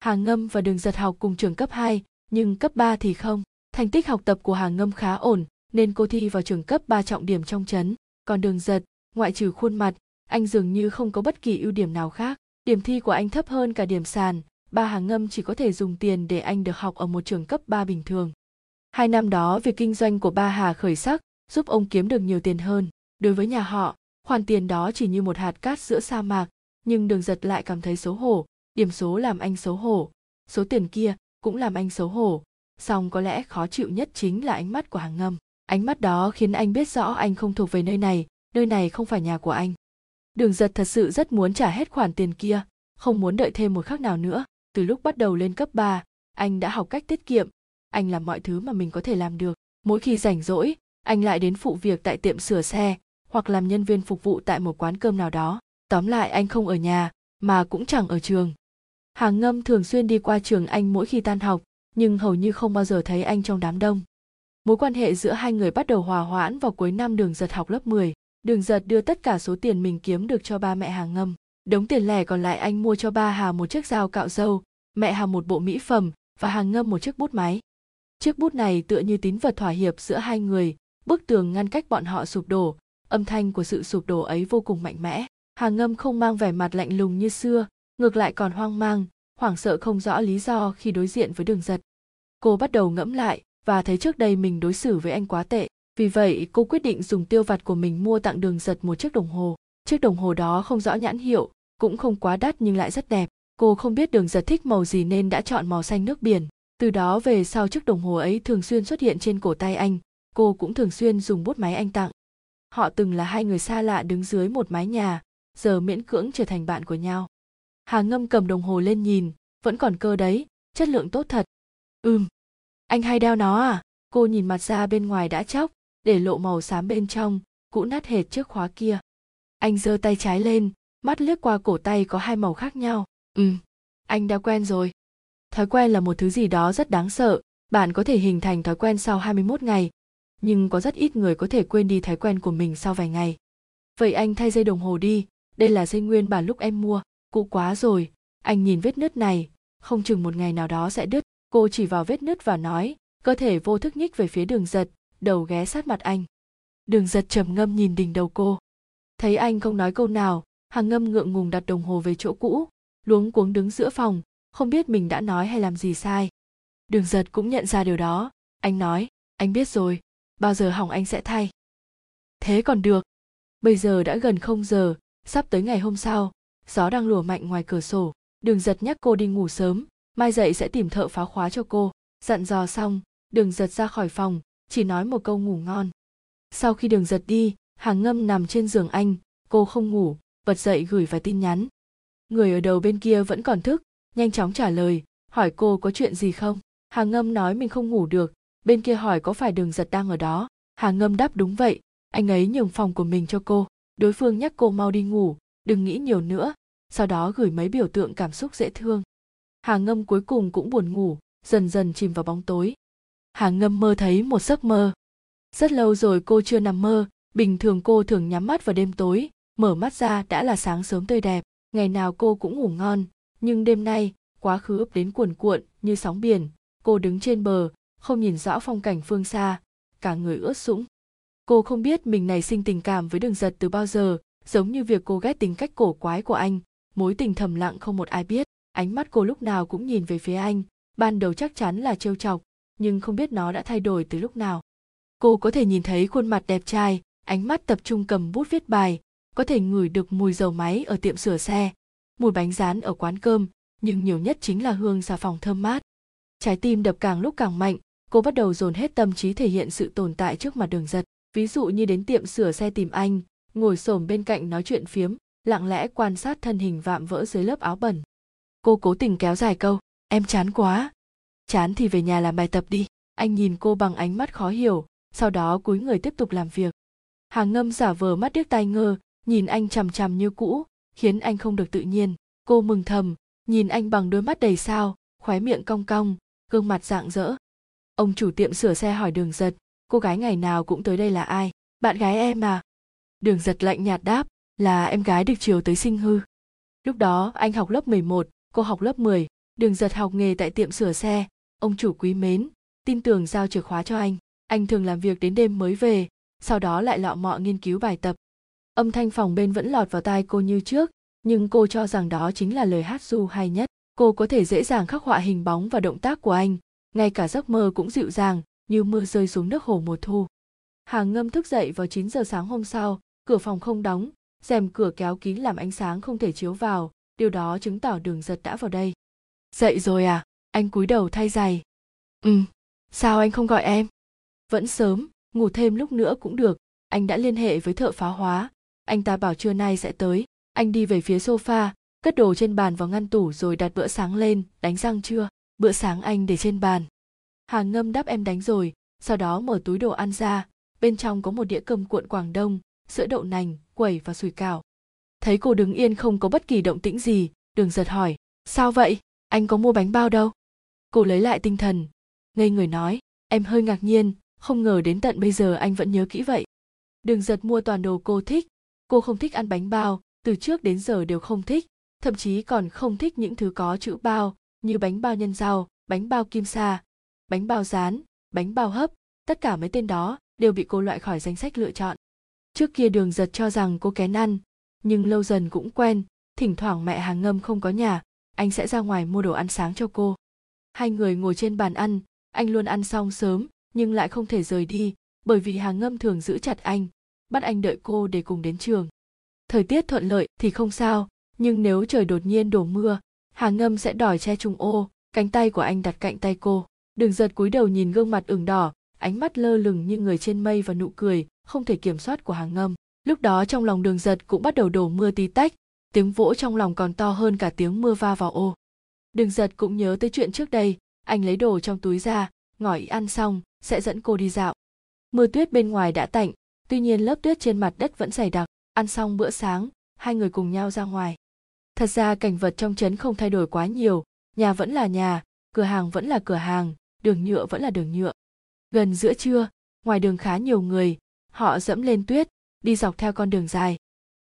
Hà ngâm và đường giật học cùng trường cấp 2, nhưng cấp 3 thì không. Thành tích học tập của Hà ngâm khá ổn nên cô thi vào trường cấp 3 trọng điểm trong trấn còn đường giật ngoại trừ khuôn mặt anh dường như không có bất kỳ ưu điểm nào khác. Điểm thi của anh thấp hơn cả điểm sàn ba hàng ngâm chỉ có thể dùng tiền để anh được học ở một trường cấp 3 bình thường. Hai năm đó việc kinh doanh của ba Hà khởi sắc giúp ông kiếm được nhiều tiền hơn. Đối với nhà họ, khoản tiền đó chỉ như một hạt cát giữa sa mạc, nhưng đường giật lại cảm thấy xấu hổ, điểm số làm anh xấu hổ, số tiền kia cũng làm anh xấu hổ, song có lẽ khó chịu nhất chính là ánh mắt của hàng ngâm. Ánh mắt đó khiến anh biết rõ anh không thuộc về nơi này, nơi này không phải nhà của anh. Đường giật thật sự rất muốn trả hết khoản tiền kia, không muốn đợi thêm một khắc nào nữa. Từ lúc bắt đầu lên cấp 3, anh đã học cách tiết kiệm, anh làm mọi thứ mà mình có thể làm được. Mỗi khi rảnh rỗi, anh lại đến phụ việc tại tiệm sửa xe hoặc làm nhân viên phục vụ tại một quán cơm nào đó. Tóm lại anh không ở nhà, mà cũng chẳng ở trường. Hàng ngâm thường xuyên đi qua trường anh mỗi khi tan học, nhưng hầu như không bao giờ thấy anh trong đám đông. Mối quan hệ giữa hai người bắt đầu hòa hoãn vào cuối năm đường giật học lớp 10. Đường giật đưa tất cả số tiền mình kiếm được cho ba mẹ hàng ngâm. Đống tiền lẻ còn lại anh mua cho ba Hà một chiếc dao cạo râu, mẹ Hà một bộ mỹ phẩm và hàng ngâm một chiếc bút máy. Chiếc bút này tựa như tín vật thỏa hiệp giữa hai người, bức tường ngăn cách bọn họ sụp đổ, âm thanh của sự sụp đổ ấy vô cùng mạnh mẽ. Hà ngâm không mang vẻ mặt lạnh lùng như xưa, ngược lại còn hoang mang, hoảng sợ không rõ lý do khi đối diện với đường giật. Cô bắt đầu ngẫm lại và thấy trước đây mình đối xử với anh quá tệ. Vì vậy, cô quyết định dùng tiêu vặt của mình mua tặng đường giật một chiếc đồng hồ. Chiếc đồng hồ đó không rõ nhãn hiệu, cũng không quá đắt nhưng lại rất đẹp. Cô không biết đường giật thích màu gì nên đã chọn màu xanh nước biển. Từ đó về sau chiếc đồng hồ ấy thường xuyên xuất hiện trên cổ tay anh, cô cũng thường xuyên dùng bút máy anh tặng. Họ từng là hai người xa lạ đứng dưới một mái nhà, giờ miễn cưỡng trở thành bạn của nhau. Hà Ngâm cầm đồng hồ lên nhìn, vẫn còn cơ đấy, chất lượng tốt thật. Ừm, anh hay đeo nó à? Cô nhìn mặt ra bên ngoài đã chóc, để lộ màu xám bên trong, cũ nát hệt chiếc khóa kia. Anh giơ tay trái lên, mắt liếc qua cổ tay có hai màu khác nhau. Ừm, anh đã quen rồi. Thói quen là một thứ gì đó rất đáng sợ, bạn có thể hình thành thói quen sau 21 ngày, nhưng có rất ít người có thể quên đi thói quen của mình sau vài ngày. Vậy anh thay dây đồng hồ đi, đây là dây nguyên bản lúc em mua, cũ quá rồi, anh nhìn vết nứt này, không chừng một ngày nào đó sẽ đứt. Cô chỉ vào vết nứt và nói, cơ thể vô thức nhích về phía đường giật, đầu ghé sát mặt anh. Đường giật trầm ngâm nhìn đỉnh đầu cô. Thấy anh không nói câu nào, hàng ngâm ngượng ngùng đặt đồng hồ về chỗ cũ, luống cuống đứng giữa phòng, không biết mình đã nói hay làm gì sai. Đường giật cũng nhận ra điều đó, anh nói, anh biết rồi, bao giờ hỏng anh sẽ thay. Thế còn được. Bây giờ đã gần không giờ, sắp tới ngày hôm sau, gió đang lùa mạnh ngoài cửa sổ. Đường giật nhắc cô đi ngủ sớm, mai dậy sẽ tìm thợ phá khóa cho cô. Dặn dò xong, đường giật ra khỏi phòng, chỉ nói một câu ngủ ngon. Sau khi đường giật đi, hàng ngâm nằm trên giường anh, cô không ngủ, bật dậy gửi vài tin nhắn. Người ở đầu bên kia vẫn còn thức, nhanh chóng trả lời, hỏi cô có chuyện gì không. Hàng ngâm nói mình không ngủ được, bên kia hỏi có phải đường giật đang ở đó. Hà ngâm đáp đúng vậy, anh ấy nhường phòng của mình cho cô. Đối phương nhắc cô mau đi ngủ, đừng nghĩ nhiều nữa, sau đó gửi mấy biểu tượng cảm xúc dễ thương. Hà ngâm cuối cùng cũng buồn ngủ, dần dần chìm vào bóng tối. Hà ngâm mơ thấy một giấc mơ. Rất lâu rồi cô chưa nằm mơ, bình thường cô thường nhắm mắt vào đêm tối, mở mắt ra đã là sáng sớm tươi đẹp. Ngày nào cô cũng ngủ ngon, nhưng đêm nay, quá khứ ấp đến cuồn cuộn như sóng biển. Cô đứng trên bờ, không nhìn rõ phong cảnh phương xa, cả người ướt sũng. Cô không biết mình này sinh tình cảm với đường giật từ bao giờ, giống như việc cô ghét tính cách cổ quái của anh, mối tình thầm lặng không một ai biết ánh mắt cô lúc nào cũng nhìn về phía anh ban đầu chắc chắn là trêu chọc nhưng không biết nó đã thay đổi từ lúc nào cô có thể nhìn thấy khuôn mặt đẹp trai ánh mắt tập trung cầm bút viết bài có thể ngửi được mùi dầu máy ở tiệm sửa xe mùi bánh rán ở quán cơm nhưng nhiều nhất chính là hương xà phòng thơm mát trái tim đập càng lúc càng mạnh cô bắt đầu dồn hết tâm trí thể hiện sự tồn tại trước mặt đường giật. Ví dụ như đến tiệm sửa xe tìm anh, ngồi xổm bên cạnh nói chuyện phiếm, lặng lẽ quan sát thân hình vạm vỡ dưới lớp áo bẩn. Cô cố tình kéo dài câu, em chán quá. Chán thì về nhà làm bài tập đi. Anh nhìn cô bằng ánh mắt khó hiểu, sau đó cúi người tiếp tục làm việc. Hàng ngâm giả vờ mắt điếc tai ngơ, nhìn anh chằm chằm như cũ, khiến anh không được tự nhiên. Cô mừng thầm, nhìn anh bằng đôi mắt đầy sao, khóe miệng cong cong, gương mặt rạng rỡ ông chủ tiệm sửa xe hỏi đường giật cô gái ngày nào cũng tới đây là ai bạn gái em à đường giật lạnh nhạt đáp là em gái được chiều tới sinh hư. Lúc đó anh học lớp 11, cô học lớp 10, đường giật học nghề tại tiệm sửa xe, ông chủ quý mến, tin tưởng giao chìa khóa cho anh. Anh thường làm việc đến đêm mới về, sau đó lại lọ mọ nghiên cứu bài tập. Âm thanh phòng bên vẫn lọt vào tai cô như trước, nhưng cô cho rằng đó chính là lời hát du hay nhất. cô có thể dễ dàng khắc họa hình bóng và động tác của anh ngay cả giấc mơ cũng dịu dàng, như mưa rơi xuống nước hồ mùa thu. Hàng ngâm thức dậy vào 9 giờ sáng hôm sau, cửa phòng không đóng, rèm cửa kéo kín làm ánh sáng không thể chiếu vào, điều đó chứng tỏ đường giật đã vào đây. Dậy rồi à? Anh cúi đầu thay giày. Ừ sao anh không gọi em? Vẫn sớm, ngủ thêm lúc nữa cũng được, anh đã liên hệ với thợ phá hóa, anh ta bảo trưa nay sẽ tới, anh đi về phía sofa, cất đồ trên bàn vào ngăn tủ rồi đặt bữa sáng lên, đánh răng chưa bữa sáng anh để trên bàn. Hàng ngâm đáp em đánh rồi, sau đó mở túi đồ ăn ra. Bên trong có một đĩa cơm cuộn quảng đông, sữa đậu nành, quẩy và sủi cảo. Thấy cô đứng yên không có bất kỳ động tĩnh gì, đường giật hỏi, sao vậy? Anh có mua bánh bao đâu? Cô lấy lại tinh thần, ngây người nói, em hơi ngạc nhiên, không ngờ đến tận bây giờ anh vẫn nhớ kỹ vậy. Đường giật mua toàn đồ cô thích. Cô không thích ăn bánh bao, từ trước đến giờ đều không thích, thậm chí còn không thích những thứ có chữ bao như bánh bao nhân rau, bánh bao kim sa, bánh bao rán, bánh bao hấp, tất cả mấy tên đó đều bị cô loại khỏi danh sách lựa chọn. Trước kia đường giật cho rằng cô kén ăn, nhưng lâu dần cũng quen, thỉnh thoảng mẹ hàng ngâm không có nhà, anh sẽ ra ngoài mua đồ ăn sáng cho cô. Hai người ngồi trên bàn ăn, anh luôn ăn xong sớm, nhưng lại không thể rời đi, bởi vì hàng ngâm thường giữ chặt anh, bắt anh đợi cô để cùng đến trường. Thời tiết thuận lợi thì không sao, nhưng nếu trời đột nhiên đổ mưa hàng ngâm sẽ đòi che trung ô, cánh tay của anh đặt cạnh tay cô. Đường giật cúi đầu nhìn gương mặt ửng đỏ, ánh mắt lơ lửng như người trên mây và nụ cười, không thể kiểm soát của hàng ngâm. Lúc đó trong lòng đường giật cũng bắt đầu đổ mưa tí tách, tiếng vỗ trong lòng còn to hơn cả tiếng mưa va vào ô. Đường giật cũng nhớ tới chuyện trước đây, anh lấy đồ trong túi ra, ngỏi ăn xong, sẽ dẫn cô đi dạo. Mưa tuyết bên ngoài đã tạnh, tuy nhiên lớp tuyết trên mặt đất vẫn dày đặc. Ăn xong bữa sáng, hai người cùng nhau ra ngoài thật ra cảnh vật trong trấn không thay đổi quá nhiều, nhà vẫn là nhà, cửa hàng vẫn là cửa hàng, đường nhựa vẫn là đường nhựa. Gần giữa trưa, ngoài đường khá nhiều người, họ dẫm lên tuyết, đi dọc theo con đường dài.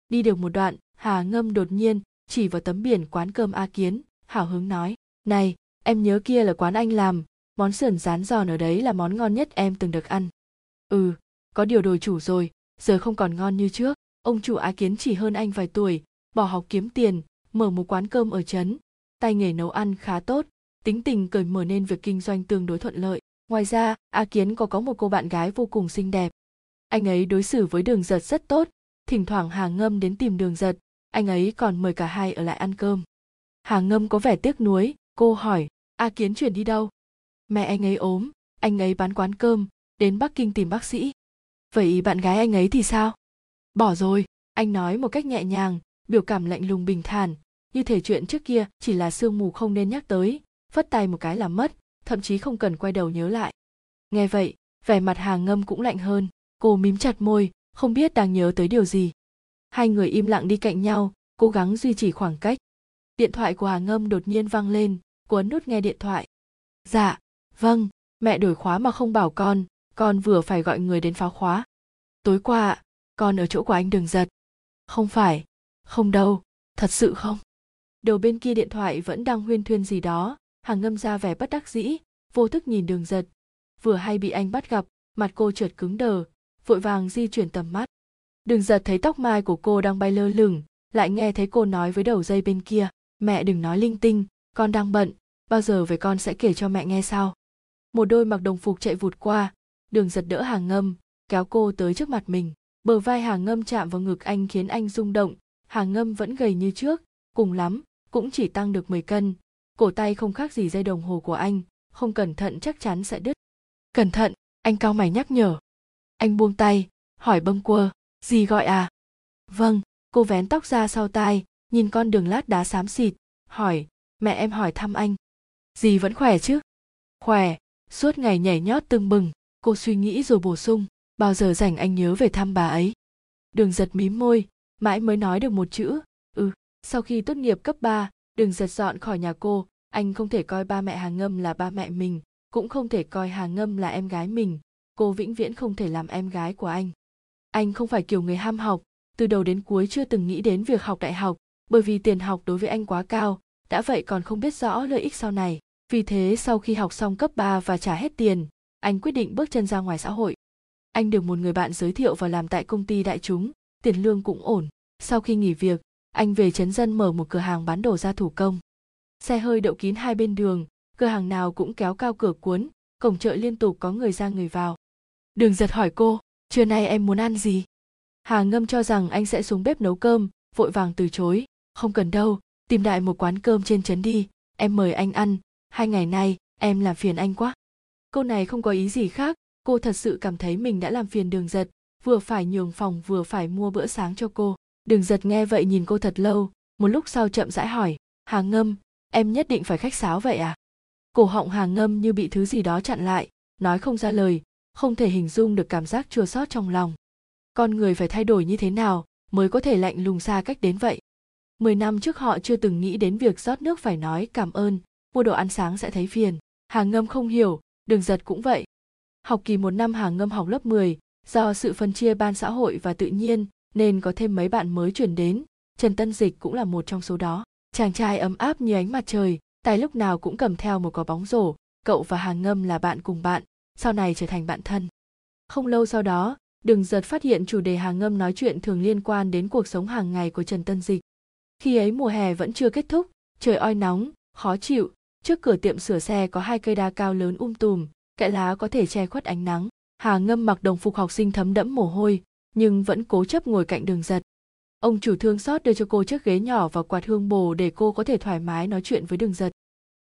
Đi được một đoạn, hà ngâm đột nhiên chỉ vào tấm biển quán cơm a kiến, hào hứng nói, này, em nhớ kia là quán anh làm, món sườn rán giòn ở đấy là món ngon nhất em từng được ăn. Ừ có điều đổi chủ rồi, giờ không còn ngon như trước, ông chủ á kiến chỉ hơn anh vài tuổi, bỏ học kiếm tiền mở một quán cơm ở trấn. Tay nghề nấu ăn khá tốt, tính tình cởi mở nên việc kinh doanh tương đối thuận lợi. Ngoài ra, a kiến có có một cô bạn gái vô cùng xinh đẹp. Anh ấy đối xử với đường giật rất tốt, thỉnh thoảng hà ngâm đến tìm đường giật anh ấy còn mời cả hai ở lại ăn cơm. Hà ngâm có vẻ tiếc nuối, cô hỏi, a kiến chuyển đi đâu? Mẹ anh ấy ốm, anh ấy bán quán cơm, đến bắc kinh tìm bác sĩ. Vậy bạn gái anh ấy thì sao? Bỏ rồi, anh nói một cách nhẹ nhàng, biểu cảm lạnh lùng bình thản như thể chuyện trước kia chỉ là sương mù không nên nhắc tới, phất tay một cái là mất, thậm chí không cần quay đầu nhớ lại. Nghe vậy, vẻ mặt hàng ngâm cũng lạnh hơn, cô mím chặt môi, không biết đang nhớ tới điều gì. Hai người im lặng đi cạnh nhau, cố gắng duy trì khoảng cách. Điện thoại của hà ngâm đột nhiên vang lên, cô ấn nút nghe điện thoại. Dạ vâng mẹ đổi khóa mà không bảo con con vừa phải gọi người đến phá khóa. Tối qua con ở chỗ của anh đừng giật. Không phải, không đâu, thật sự không đầu bên kia điện thoại vẫn đang huyên thuyên gì đó. Hàng ngâm ra vẻ bất đắc dĩ, vô thức nhìn đường giật. Vừa hay bị anh bắt gặp, mặt cô trượt cứng đờ, vội vàng di chuyển tầm mắt. Đường giật thấy tóc mai của cô đang bay lơ lửng, lại nghe thấy cô nói với đầu dây bên kia, mẹ đừng nói linh tinh, con đang bận, bao giờ về con sẽ kể cho mẹ nghe sau một đôi mặc đồng phục chạy vụt qua, đường giật đỡ hàng ngâm, kéo cô tới trước mặt mình. Bờ vai hàng ngâm chạm vào ngực anh khiến anh rung động, hàng ngâm vẫn gầy như trước cùng lắm, cũng chỉ tăng được 10 cân. Cổ tay không khác gì dây đồng hồ của anh, không cẩn thận chắc chắn sẽ đứt. Cẩn thận, anh cao mày nhắc nhở. Anh buông tay, hỏi bâng quơ, gì gọi à? Vâng cô vén tóc ra sau tai, nhìn con đường lát đá xám xịt, hỏi, mẹ em hỏi thăm anh. Dì vẫn khỏe chứ? Khỏe, suốt ngày nhảy nhót tưng bừng, cô suy nghĩ rồi bổ sung, bao giờ rảnh anh nhớ về thăm bà ấy. Đường giật mím môi, mãi mới nói được một chữ sau khi tốt nghiệp cấp 3, đừng giật dọn khỏi nhà cô. Anh không thể coi ba mẹ hàng ngâm là ba mẹ mình cũng không thể coi hàng ngâm là em gái mình. Cô vĩnh viễn không thể làm em gái của anh. Anh không phải kiểu người ham học từ đầu đến cuối chưa từng nghĩ đến việc học đại học bởi vì tiền học đối với anh quá cao. Đã vậy còn không biết rõ lợi ích sau này. Vì thế sau khi học xong cấp 3 và trả hết tiền anh quyết định bước chân ra ngoài xã hội. Anh được một người bạn giới thiệu vào làm tại công ty đại chúng tiền lương cũng ổn. Sau khi nghỉ việc anh về chấn dân mở một cửa hàng bán đồ gia thủ công. Xe hơi đậu kín hai bên đường, cửa hàng nào cũng kéo cao cửa cuốn, cổng chợ liên tục có người ra người vào. Đường giật hỏi cô, trưa nay em muốn ăn gì? Hà ngâm cho rằng anh sẽ xuống bếp nấu cơm, vội vàng từ chối, không cần đâu, tìm đại một quán cơm trên trấn đi, em mời anh ăn, hai ngày nay em làm phiền anh quá. Câu này không có ý gì khác, cô thật sự cảm thấy mình đã làm phiền đường giật, vừa phải nhường phòng vừa phải mua bữa sáng cho cô đường giật nghe vậy nhìn cô thật lâu một lúc sau chậm rãi hỏi hà ngâm em nhất định phải khách sáo vậy à? Cổ họng hà ngâm như bị thứ gì đó chặn lại nói không ra lời không thể hình dung được cảm giác chua xót trong lòng. Con người phải thay đổi như thế nào mới có thể lạnh lùng xa cách đến vậy? Mười năm trước họ chưa từng nghĩ đến việc rót nước phải nói cảm ơn mua đồ ăn sáng sẽ thấy phiền. Hà ngâm không hiểu đường giật cũng vậy. Học kỳ một năm hà ngâm học lớp 10, do sự phân chia ban xã hội và tự nhiên nên có thêm mấy bạn mới chuyển đến. Trần tân dịch cũng là một trong số đó. Chàng trai ấm áp như ánh mặt trời, tài lúc nào cũng cầm theo một quả bóng rổ. Cậu và Hàng ngâm là bạn cùng bạn, sau này trở thành bạn thân. Không lâu sau đó, đường giật phát hiện chủ đề Hàng ngâm nói chuyện thường liên quan đến cuộc sống hàng ngày của trần tân dịch. Khi ấy mùa hè vẫn chưa kết thúc, trời oi nóng, khó chịu. Trước cửa tiệm sửa xe có hai cây đa cao lớn um tùm, kẽ lá có thể che khuất ánh nắng. Hà ngâm mặc đồng phục học sinh thấm đẫm mồ hôi nhưng vẫn cố chấp ngồi cạnh đường giật. Ông chủ thương xót đưa cho cô chiếc ghế nhỏ và quạt hương bồ để cô có thể thoải mái nói chuyện với đường giật.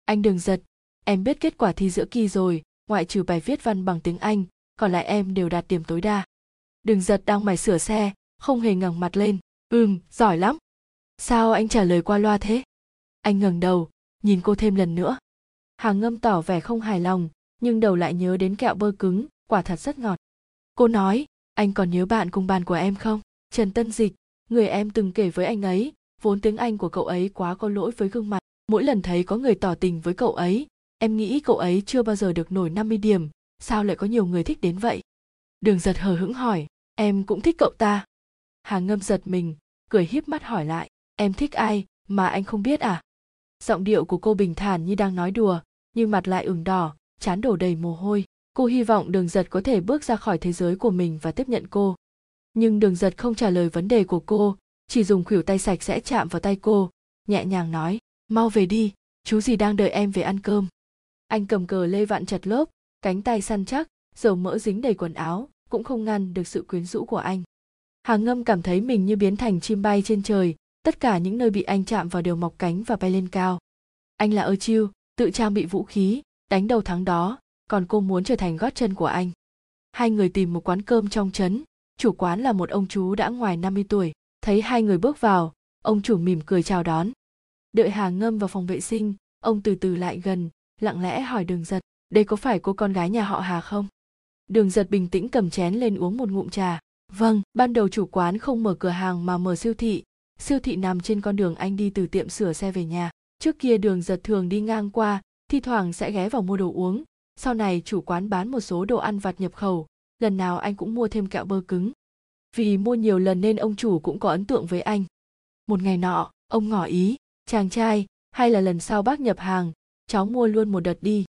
Anh đường giật, em biết kết quả thi giữa kỳ rồi, ngoại trừ bài viết văn bằng tiếng anh, còn lại em đều đạt điểm tối đa. Đường giật đang mải sửa xe, không hề ngẩng mặt lên. Ừm, giỏi lắm. Sao anh trả lời qua loa thế? Anh ngẩng đầu, nhìn cô thêm lần nữa. Hàng ngâm tỏ vẻ không hài lòng, nhưng đầu lại nhớ đến kẹo bơ cứng, quả thật rất ngọt. Cô nói anh còn nhớ bạn cùng bàn của em không? Trần tân dịch, người em từng kể với anh ấy, vốn tiếng anh của cậu ấy quá có lỗi với gương mặt. Mỗi lần thấy có người tỏ tình với cậu ấy, em nghĩ cậu ấy chưa bao giờ được nổi 50 điểm. Sao lại có nhiều người thích đến vậy? Đường giật hờ hững hỏi, em cũng thích cậu ta. Hà ngâm giật mình, cười híp mắt hỏi lại, em thích ai mà anh không biết à? Giọng điệu của cô bình thản như đang nói đùa, nhưng mặt lại ửng đỏ, chán đổ đầy mồ hôi cô hy vọng đường giật có thể bước ra khỏi thế giới của mình và tiếp nhận cô. Nhưng đường giật không trả lời vấn đề của cô, chỉ dùng khuỷu tay sạch sẽ chạm vào tay cô, nhẹ nhàng nói, mau về đi, chú gì đang đợi em về ăn cơm. Anh cầm cờ lê vặn chặt lốp, cánh tay săn chắc, dầu mỡ dính đầy quần áo, cũng không ngăn được sự quyến rũ của anh. Hà ngâm cảm thấy mình như biến thành chim bay trên trời, tất cả những nơi bị anh chạm vào đều mọc cánh và bay lên cao. Anh là ơ chiêu tự trang bị vũ khí, đánh đầu thắng đó còn cô muốn trở thành gót chân của anh. Hai người tìm một quán cơm trong trấn. Chủ quán là một ông chú đã ngoài 50 tuổi. Thấy hai người bước vào, ông chủ mỉm cười chào đón. Đợi hà ngâm vào phòng vệ sinh, ông từ từ lại gần, lặng lẽ hỏi đường giật, đây có phải cô con gái nhà họ hà không? Đường giật bình tĩnh cầm chén lên uống một ngụm trà. Vâng ban đầu chủ quán không mở cửa hàng mà mở siêu thị. Siêu thị nằm trên con đường anh đi từ tiệm sửa xe về nhà. Trước kia đường giật thường đi ngang qua, thi thoảng sẽ ghé vào mua đồ uống sau này chủ quán bán một số đồ ăn vặt nhập khẩu, lần nào anh cũng mua thêm kẹo bơ cứng. Vì mua nhiều lần nên ông chủ cũng có ấn tượng với anh. Một ngày nọ, ông ngỏ ý, chàng trai, hay là lần sau bác nhập hàng, cháu mua luôn một đợt đi.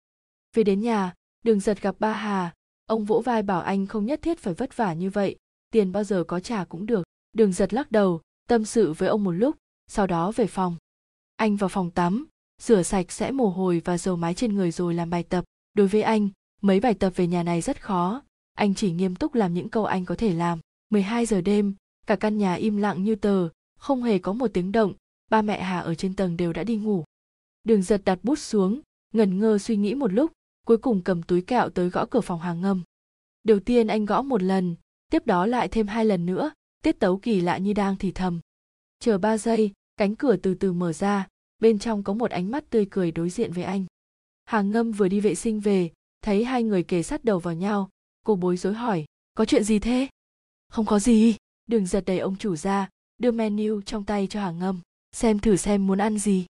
Về đến nhà, đường giật gặp ba hà. Ông vỗ vai bảo anh không nhất thiết phải vất vả như vậy, tiền bao giờ có trả cũng được. Đường giật lắc đầu, tâm sự với ông một lúc, sau đó về phòng. Anh vào phòng tắm, rửa sạch sẽ mồ hôi và dầu mái trên người rồi làm bài tập đối với anh, mấy bài tập về nhà này rất khó. Anh chỉ nghiêm túc làm những câu anh có thể làm. 12 giờ đêm, cả căn nhà im lặng như tờ, không hề có một tiếng động. Ba mẹ hà ở trên tầng đều đã đi ngủ. Đường giật đặt bút xuống ngần ngơ suy nghĩ một lúc, cuối cùng cầm túi kẹo tới gõ cửa phòng hàng ngâm. Đầu tiên anh gõ một lần, tiếp đó lại thêm hai lần nữa, tiết tấu kỳ lạ như đang thì thầm. Chờ ba giây, cánh cửa từ từ mở ra, bên trong có một ánh mắt tươi cười đối diện với anh hàng ngâm vừa đi vệ sinh về, thấy hai người kề sát đầu vào nhau. Cô bối rối hỏi, có chuyện gì thế? Không có gì. Đường giật đầy ông chủ ra, đưa menu trong tay cho hàng ngâm, xem thử xem muốn ăn gì.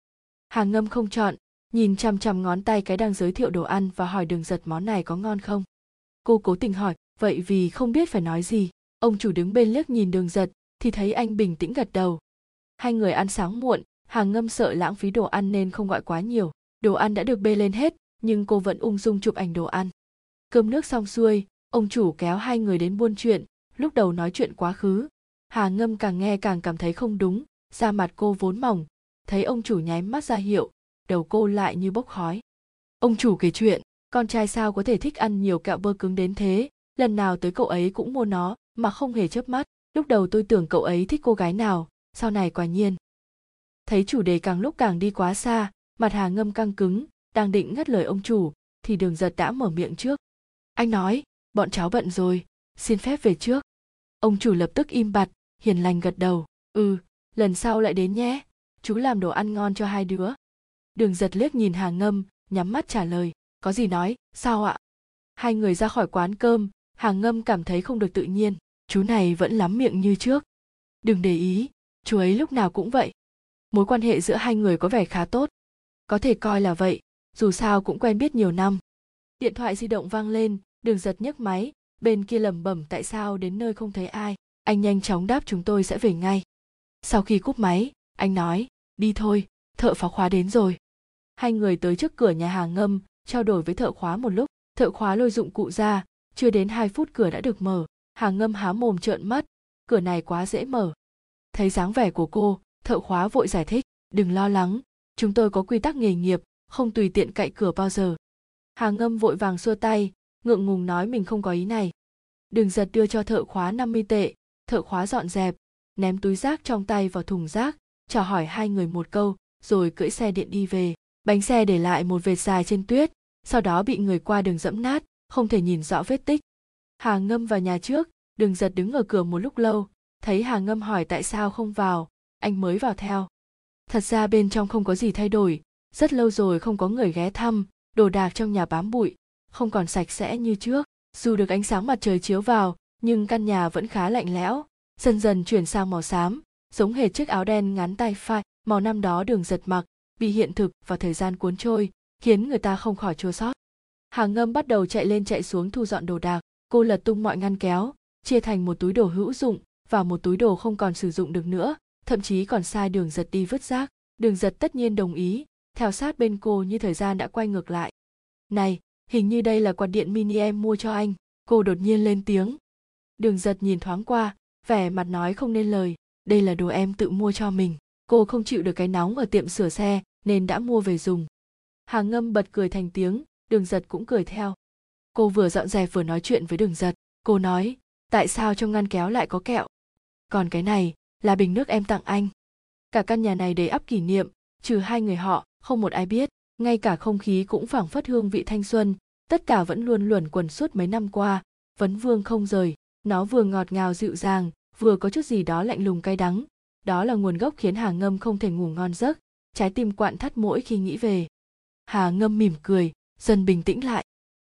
Hàng ngâm không chọn, nhìn chằm chằm ngón tay cái đang giới thiệu đồ ăn và hỏi đường giật món này có ngon không. Cô cố tình hỏi, vậy vì không biết phải nói gì? Ông chủ đứng bên liếc nhìn đường giật, thì thấy anh bình tĩnh gật đầu. Hai người ăn sáng muộn, hàng ngâm sợ lãng phí đồ ăn nên không gọi quá nhiều đồ ăn đã được bê lên hết, nhưng cô vẫn ung dung chụp ảnh đồ ăn. Cơm nước xong xuôi, ông chủ kéo hai người đến buôn chuyện, lúc đầu nói chuyện quá khứ. Hà ngâm càng nghe càng cảm thấy không đúng, da mặt cô vốn mỏng, thấy ông chủ nháy mắt ra hiệu, đầu cô lại như bốc khói. Ông chủ kể chuyện, con trai sao có thể thích ăn nhiều kẹo bơ cứng đến thế? Lần nào tới cậu ấy cũng mua nó, mà không hề chớp mắt. Lúc đầu tôi tưởng cậu ấy thích cô gái nào, sau này quả nhiên. Thấy chủ đề càng lúc càng đi quá xa mặt hà ngâm căng cứng, đang định ngắt lời ông chủ, thì đường giật đã mở miệng trước. Anh nói, bọn cháu bận rồi, xin phép về trước. Ông chủ lập tức im bặt, hiền lành gật đầu ừ lần sau lại đến nhé, chú làm đồ ăn ngon cho hai đứa. Đường giật liếc nhìn hà ngâm, nhắm mắt trả lời, có gì nói, sao ạ? Hai người ra khỏi quán cơm, hà ngâm cảm thấy không được tự nhiên, chú này vẫn lắm miệng như trước. Đừng để ý, chú ấy lúc nào cũng vậy. Mối quan hệ giữa hai người có vẻ khá tốt có thể coi là vậy, dù sao cũng quen biết nhiều năm. Điện thoại di động vang lên, đường giật nhấc máy, bên kia lẩm bẩm tại sao đến nơi không thấy ai, anh nhanh chóng đáp chúng tôi sẽ về ngay. Sau khi cúp máy, anh nói, đi thôi, thợ phá khóa đến rồi. Hai người tới trước cửa nhà hàng ngâm, trao đổi với thợ khóa một lúc. Thợ khóa lôi dụng cụ ra, chưa đến hai phút cửa đã được mở, hàng ngâm há mồm trợn mắt, cửa này quá dễ mở. Thấy dáng vẻ của cô, thợ khóa vội giải thích, đừng lo lắng chúng tôi có quy tắc nghề nghiệp, không tùy tiện cậy cửa bao giờ. Hà ngâm vội vàng xua tay, ngượng ngùng nói mình không có ý này. Đường giật đưa cho thợ khóa 50 tệ, thợ khóa dọn dẹp, ném túi rác trong tay vào thùng rác, chào hỏi hai người một câu, rồi cưỡi xe điện đi về. Bánh xe để lại một vệt dài trên tuyết, sau đó bị người qua đường dẫm nát, không thể nhìn rõ vết tích. Hà ngâm vào nhà trước, đường giật đứng ở cửa một lúc lâu, thấy hà ngâm hỏi tại sao không vào, anh mới vào theo thật ra bên trong không có gì thay đổi. Rất lâu rồi không có người ghé thăm, đồ đạc trong nhà bám bụi, không còn sạch sẽ như trước. Dù được ánh sáng mặt trời chiếu vào, nhưng căn nhà vẫn khá lạnh lẽo. Dần dần chuyển sang màu xám, giống hệt chiếc áo đen ngắn tay phai màu năm đó đường giật mặc bị hiện thực và thời gian cuốn trôi, khiến người ta không khỏi chua sót hàng ngâm bắt đầu chạy lên chạy xuống thu dọn đồ đạc. Cô lật tung mọi ngăn kéo, chia thành một túi đồ hữu dụng và một túi đồ không còn sử dụng được nữa thậm chí còn sai đường giật đi vứt rác. Đường giật tất nhiên đồng ý. Theo sát bên cô như thời gian đã quay ngược lại. Này, hình như đây là quạt điện mini em mua cho anh. Cô đột nhiên lên tiếng. Đường giật nhìn thoáng qua, vẻ mặt nói không nên lời. Đây là đồ em tự mua cho mình. Cô không chịu được cái nóng ở tiệm sửa xe, nên đã mua về dùng. Hàng ngâm bật cười thành tiếng, đường giật cũng cười theo. Cô vừa dọn dẹp vừa nói chuyện với đường giật. Cô nói, tại sao trong ngăn kéo lại có kẹo? Còn cái này là bình nước em tặng anh. Cả căn nhà này đầy ắp kỷ niệm, trừ hai người họ, không một ai biết. Ngay cả không khí cũng phảng phất hương vị thanh xuân, tất cả vẫn luôn luẩn quẩn suốt mấy năm qua. Vấn vương không rời, nó vừa ngọt ngào dịu dàng, vừa có chút gì đó lạnh lùng cay đắng. Đó là nguồn gốc khiến hà ngâm không thể ngủ ngon giấc. Trái tim quặn thắt mỗi khi nghĩ về. Hà ngâm mỉm cười, dần bình tĩnh lại.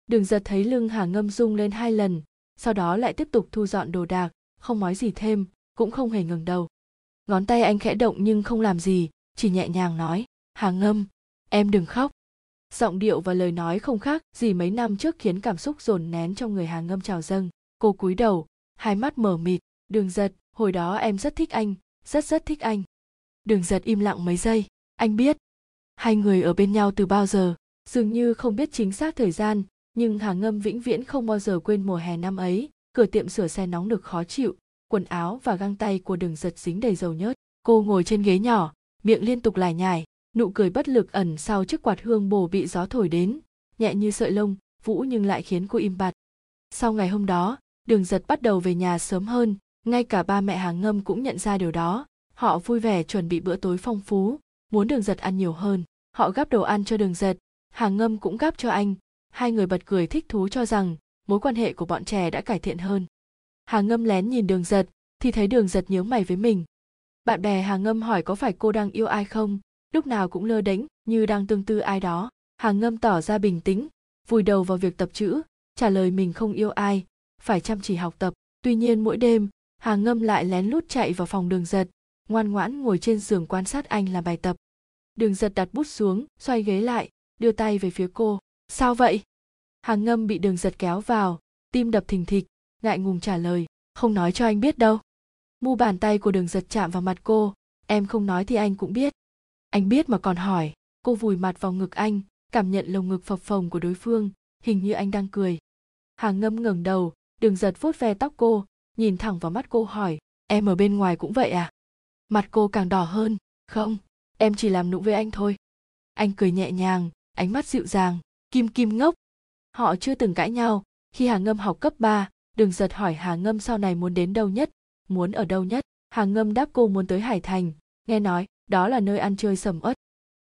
Đường giật thấy lưng hà ngâm rung lên hai lần, sau đó lại tiếp tục thu dọn đồ đạc, không nói gì thêm cũng không hề ngừng đầu. Ngón tay anh khẽ động nhưng không làm gì, chỉ nhẹ nhàng nói hà ngâm, em đừng khóc. Giọng điệu và lời nói không khác gì mấy năm trước khiến cảm xúc dồn nén trong người hà ngâm trào dâng. Cô cúi đầu, hai mắt mở mịt, đường giật, hồi đó em rất thích anh, rất rất thích anh. Đường giật im lặng mấy giây, anh biết, hai người ở bên nhau từ bao giờ, dường như không biết chính xác thời gian, nhưng hà ngâm vĩnh viễn không bao giờ quên mùa hè năm ấy, cửa tiệm sửa xe nóng được khó chịu quần áo và găng tay của đường giật dính đầy dầu nhớt. Cô ngồi trên ghế nhỏ, miệng liên tục lải nhải, nụ cười bất lực ẩn sau chiếc quạt hương bồ bị gió thổi đến, nhẹ như sợi lông, vũ nhưng lại khiến cô im bặt. Sau ngày hôm đó, đường giật bắt đầu về nhà sớm hơn, ngay cả ba mẹ hàng ngâm cũng nhận ra điều đó. Họ vui vẻ chuẩn bị bữa tối phong phú, muốn đường giật ăn nhiều hơn. Họ gắp đồ ăn cho đường giật hàng ngâm cũng gắp cho anh. Hai người bật cười thích thú cho rằng mối quan hệ của bọn trẻ đã cải thiện hơn hàng ngâm lén nhìn đường giật, thì thấy đường giật nhớ mày với mình. Bạn bè hàng ngâm hỏi có phải cô đang yêu ai không? Lúc nào cũng lơ đễnh, như đang tương tư ai đó. Hàng ngâm tỏ ra bình tĩnh, vùi đầu vào việc tập chữ, trả lời mình không yêu ai, phải chăm chỉ học tập. Tuy nhiên mỗi đêm hàng ngâm lại lén lút chạy vào phòng đường giật, ngoan ngoãn ngồi trên giường quan sát anh làm bài tập. Đường giật đặt bút xuống, xoay ghế lại, đưa tay về phía cô. Sao vậy? Hàng ngâm bị đường giật kéo vào, tim đập thình thịch, ngại ngùng trả lời không nói cho anh biết đâu. Mu bàn tay của đường giật chạm vào mặt cô. Em không nói thì anh cũng biết. Anh biết mà còn hỏi. Cô vùi mặt vào ngực anh cảm nhận lồng ngực phập phồng của đối phương hình như anh đang cười. Hàng ngâm ngẩng đầu đường giật vuốt ve tóc cô nhìn thẳng vào mắt cô hỏi em ở bên ngoài cũng vậy à? Mặt cô càng đỏ hơn không em chỉ làm nụ với anh thôi. Anh cười nhẹ nhàng ánh mắt dịu dàng kim kim ngốc. Họ chưa từng cãi nhau khi hà ngâm học cấp 3, đường giật hỏi hà ngâm sau này muốn đến đâu nhất, muốn ở đâu nhất. Hà ngâm đáp cô muốn tới hải thành. Nghe nói, đó là nơi ăn chơi sầm uất.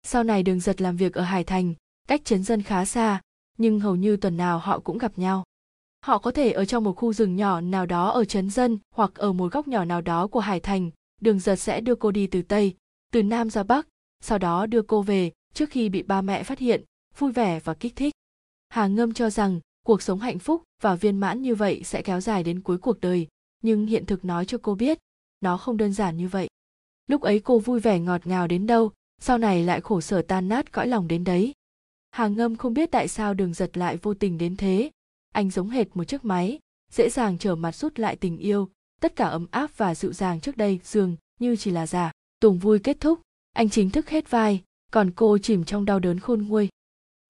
Sau này đường giật làm việc ở hải thành, cách Chấn dân khá xa, nhưng hầu như tuần nào họ cũng gặp nhau. Họ có thể ở trong một khu rừng nhỏ nào đó ở trấn dân, hoặc ở một góc nhỏ nào đó của hải thành. Đường giật sẽ đưa cô đi từ tây, từ nam ra bắc, sau đó đưa cô về, trước khi bị ba mẹ phát hiện, vui vẻ và kích thích. Hà ngâm cho rằng cuộc sống hạnh phúc và viên mãn như vậy sẽ kéo dài đến cuối cuộc đời, nhưng hiện thực nói cho cô biết, nó không đơn giản như vậy. Lúc ấy cô vui vẻ ngọt ngào đến đâu, sau này lại khổ sở tan nát cõi lòng đến đấy. Hà ngâm không biết tại sao đường giật lại vô tình đến thế. Anh giống hệt một chiếc máy, dễ dàng trở mặt rút lại tình yêu. Tất cả ấm áp và dịu dàng trước đây, dường như chỉ là giả. Tùng vui kết thúc, anh chính thức hết vai, còn cô chìm trong đau đớn khôn nguôi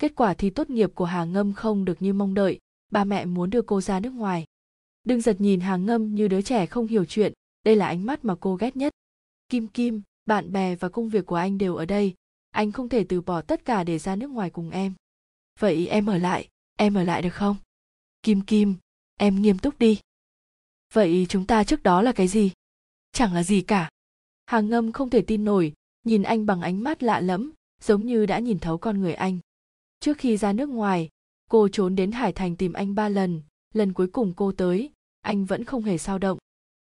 kết quả thi tốt nghiệp của hà ngâm không được như mong đợi, ba mẹ muốn đưa cô ra nước ngoài. Đừng giật nhìn hà ngâm như đứa trẻ không hiểu chuyện, đây là ánh mắt mà cô ghét nhất. Kim kim, bạn bè và công việc của anh đều ở đây, anh không thể từ bỏ tất cả để ra nước ngoài cùng em. Vậy em ở lại, em ở lại được không? Kim kim, em nghiêm túc đi. Vậy chúng ta trước đó là cái gì? Chẳng là gì cả. Hà ngâm không thể tin nổi, nhìn anh bằng ánh mắt lạ lẫm, giống như đã nhìn thấu con người anh trước khi ra nước ngoài, cô trốn đến hải thành tìm anh ba lần lần cuối cùng cô tới, anh vẫn không hề sao động.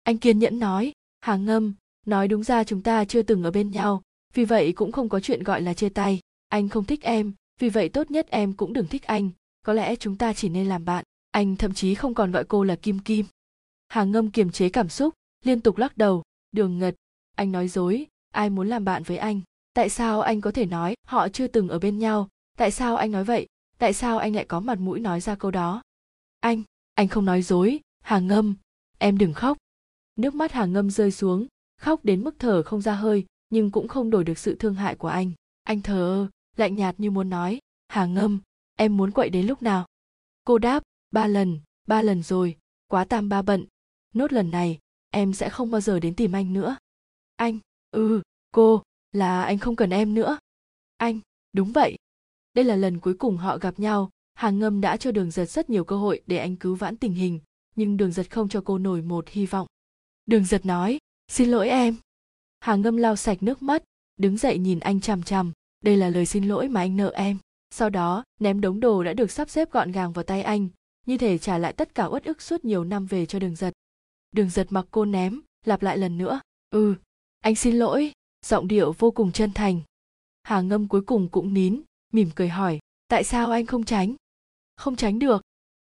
Anh kiên nhẫn nói hàng ngâm, nói đúng ra chúng ta chưa từng ở bên nhau, vì vậy cũng không có chuyện gọi là chia tay. Anh không thích em, vì vậy tốt nhất em cũng đừng thích anh. Có lẽ chúng ta chỉ nên làm bạn. Anh thậm chí không còn gọi cô là kim kim. Hàng ngâm kiềm chế cảm xúc, liên tục lắc đầu, đường ngật, anh nói dối, ai muốn làm bạn với anh? Tại sao anh có thể nói họ chưa từng ở bên nhau tại sao anh nói vậy? Tại sao anh lại có mặt mũi nói ra câu đó? Anh anh không nói dối, Hà ngâm. Em đừng khóc. Nước mắt Hà ngâm rơi xuống, khóc đến mức thở không ra hơi, nhưng cũng không đổi được sự thương hại của anh. Anh thờ ơ, lạnh nhạt như muốn nói, hà ngâm, em muốn quậy đến lúc nào? Cô đáp, ba lần ba lần rồi, quá tam ba bận. Nốt lần này, em sẽ không bao giờ đến tìm anh nữa. Anh ừ cô, là anh không cần em nữa. Anh, đúng vậy đây là lần cuối cùng họ gặp nhau. Hàng ngâm đã cho đường giật rất nhiều cơ hội để anh cứu vãn tình hình, nhưng đường giật không cho cô nổi một hy vọng. Đường giật nói, xin lỗi em. Hà ngâm lau sạch nước mắt, đứng dậy nhìn anh chằm chằm. Đây là lời xin lỗi mà anh nợ em. Sau đó, ném đống đồ đã được sắp xếp gọn gàng vào tay anh, như thể trả lại tất cả uất ức suốt nhiều năm về cho đường giật. Đường giật mặc cô ném, lặp lại lần nữa ừ anh xin lỗi, giọng điệu vô cùng chân thành. Hà ngâm cuối cùng cũng nín mỉm cười hỏi tại sao anh không tránh không tránh được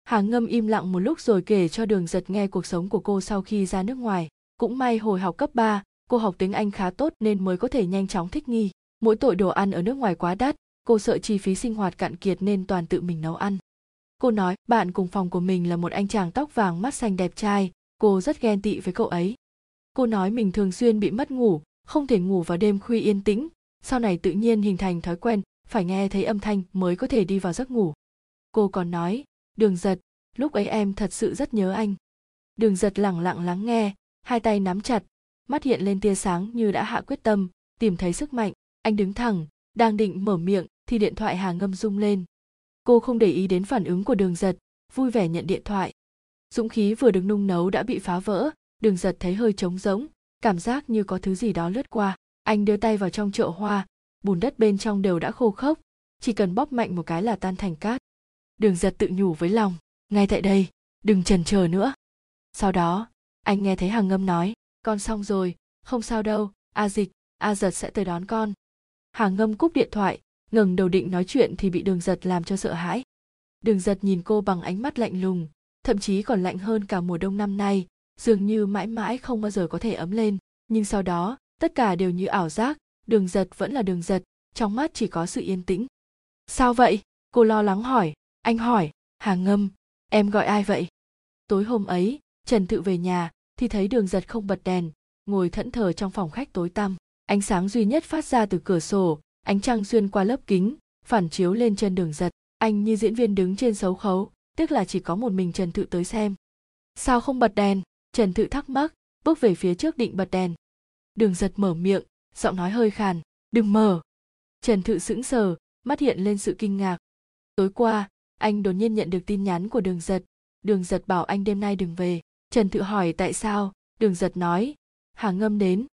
hà ngâm im lặng một lúc rồi kể cho đường giật nghe cuộc sống của cô sau khi ra nước ngoài cũng may hồi học cấp 3, cô học tiếng Anh khá tốt nên mới có thể nhanh chóng thích nghi. Mỗi tội đồ ăn ở nước ngoài quá đắt, cô sợ chi phí sinh hoạt cạn kiệt nên toàn tự mình nấu ăn. Cô nói bạn cùng phòng của mình là một anh chàng tóc vàng mắt xanh đẹp trai, cô rất ghen tị với cậu ấy. Cô nói mình thường xuyên bị mất ngủ, không thể ngủ vào đêm khuya yên tĩnh, sau này tự nhiên hình thành thói quen phải nghe thấy âm thanh mới có thể đi vào giấc ngủ. Cô còn nói, đường giật, lúc ấy em thật sự rất nhớ anh. Đường giật lẳng lặng lắng nghe, hai tay nắm chặt mắt hiện lên tia sáng như đã hạ quyết tâm tìm thấy sức mạnh anh đứng thẳng đang định mở miệng thì điện thoại hà ngâm rung lên cô không để ý đến phản ứng của đường giật vui vẻ nhận điện thoại dũng khí vừa được nung nấu đã bị phá vỡ đường giật thấy hơi trống rỗng cảm giác như có thứ gì đó lướt qua anh đưa tay vào trong chậu hoa bùn đất bên trong đều đã khô khốc. Chỉ cần bóp mạnh một cái là tan thành cát. Đường giật tự nhủ với lòng, ngay tại đây, đừng chần chờ nữa. Sau đó, anh nghe thấy hàng ngâm nói, con xong rồi, không sao đâu, a dịch, a giật sẽ tới đón con. Hàng ngâm cúp điện thoại ngừng đầu định nói chuyện thì bị đường giật làm cho sợ hãi. Đường giật nhìn cô bằng ánh mắt lạnh lùng, thậm chí còn lạnh hơn cả mùa đông năm nay, dường như mãi mãi không bao giờ có thể ấm lên. Nhưng sau đó, tất cả đều như ảo giác đường giật vẫn là đường giật, trong mắt chỉ có sự yên tĩnh. Sao vậy? Cô lo lắng hỏi. Anh hỏi, hà ngâm, em gọi ai vậy? Tối hôm ấy, trần tự về nhà thì thấy đường giật không bật đèn, ngồi thẫn thờ trong phòng khách tối tăm. Ánh sáng duy nhất phát ra từ cửa sổ, ánh trăng xuyên qua lớp kính, phản chiếu lên chân đường giật. Anh như diễn viên đứng trên sấu khấu, tức là chỉ có một mình trần thự tới xem. Sao không bật đèn? Trần thự thắc mắc, bước về phía trước định bật đèn. Đường giật mở miệng giọng nói hơi khàn. Đừng mở trần thự sững sờ, mắt hiện lên sự kinh ngạc. Tối qua, anh đột nhiên nhận được tin nhắn của đường giật. Đường giật bảo anh đêm nay đừng về. Trần thự hỏi tại sao? Đường giật nói. Hà ngâm đến.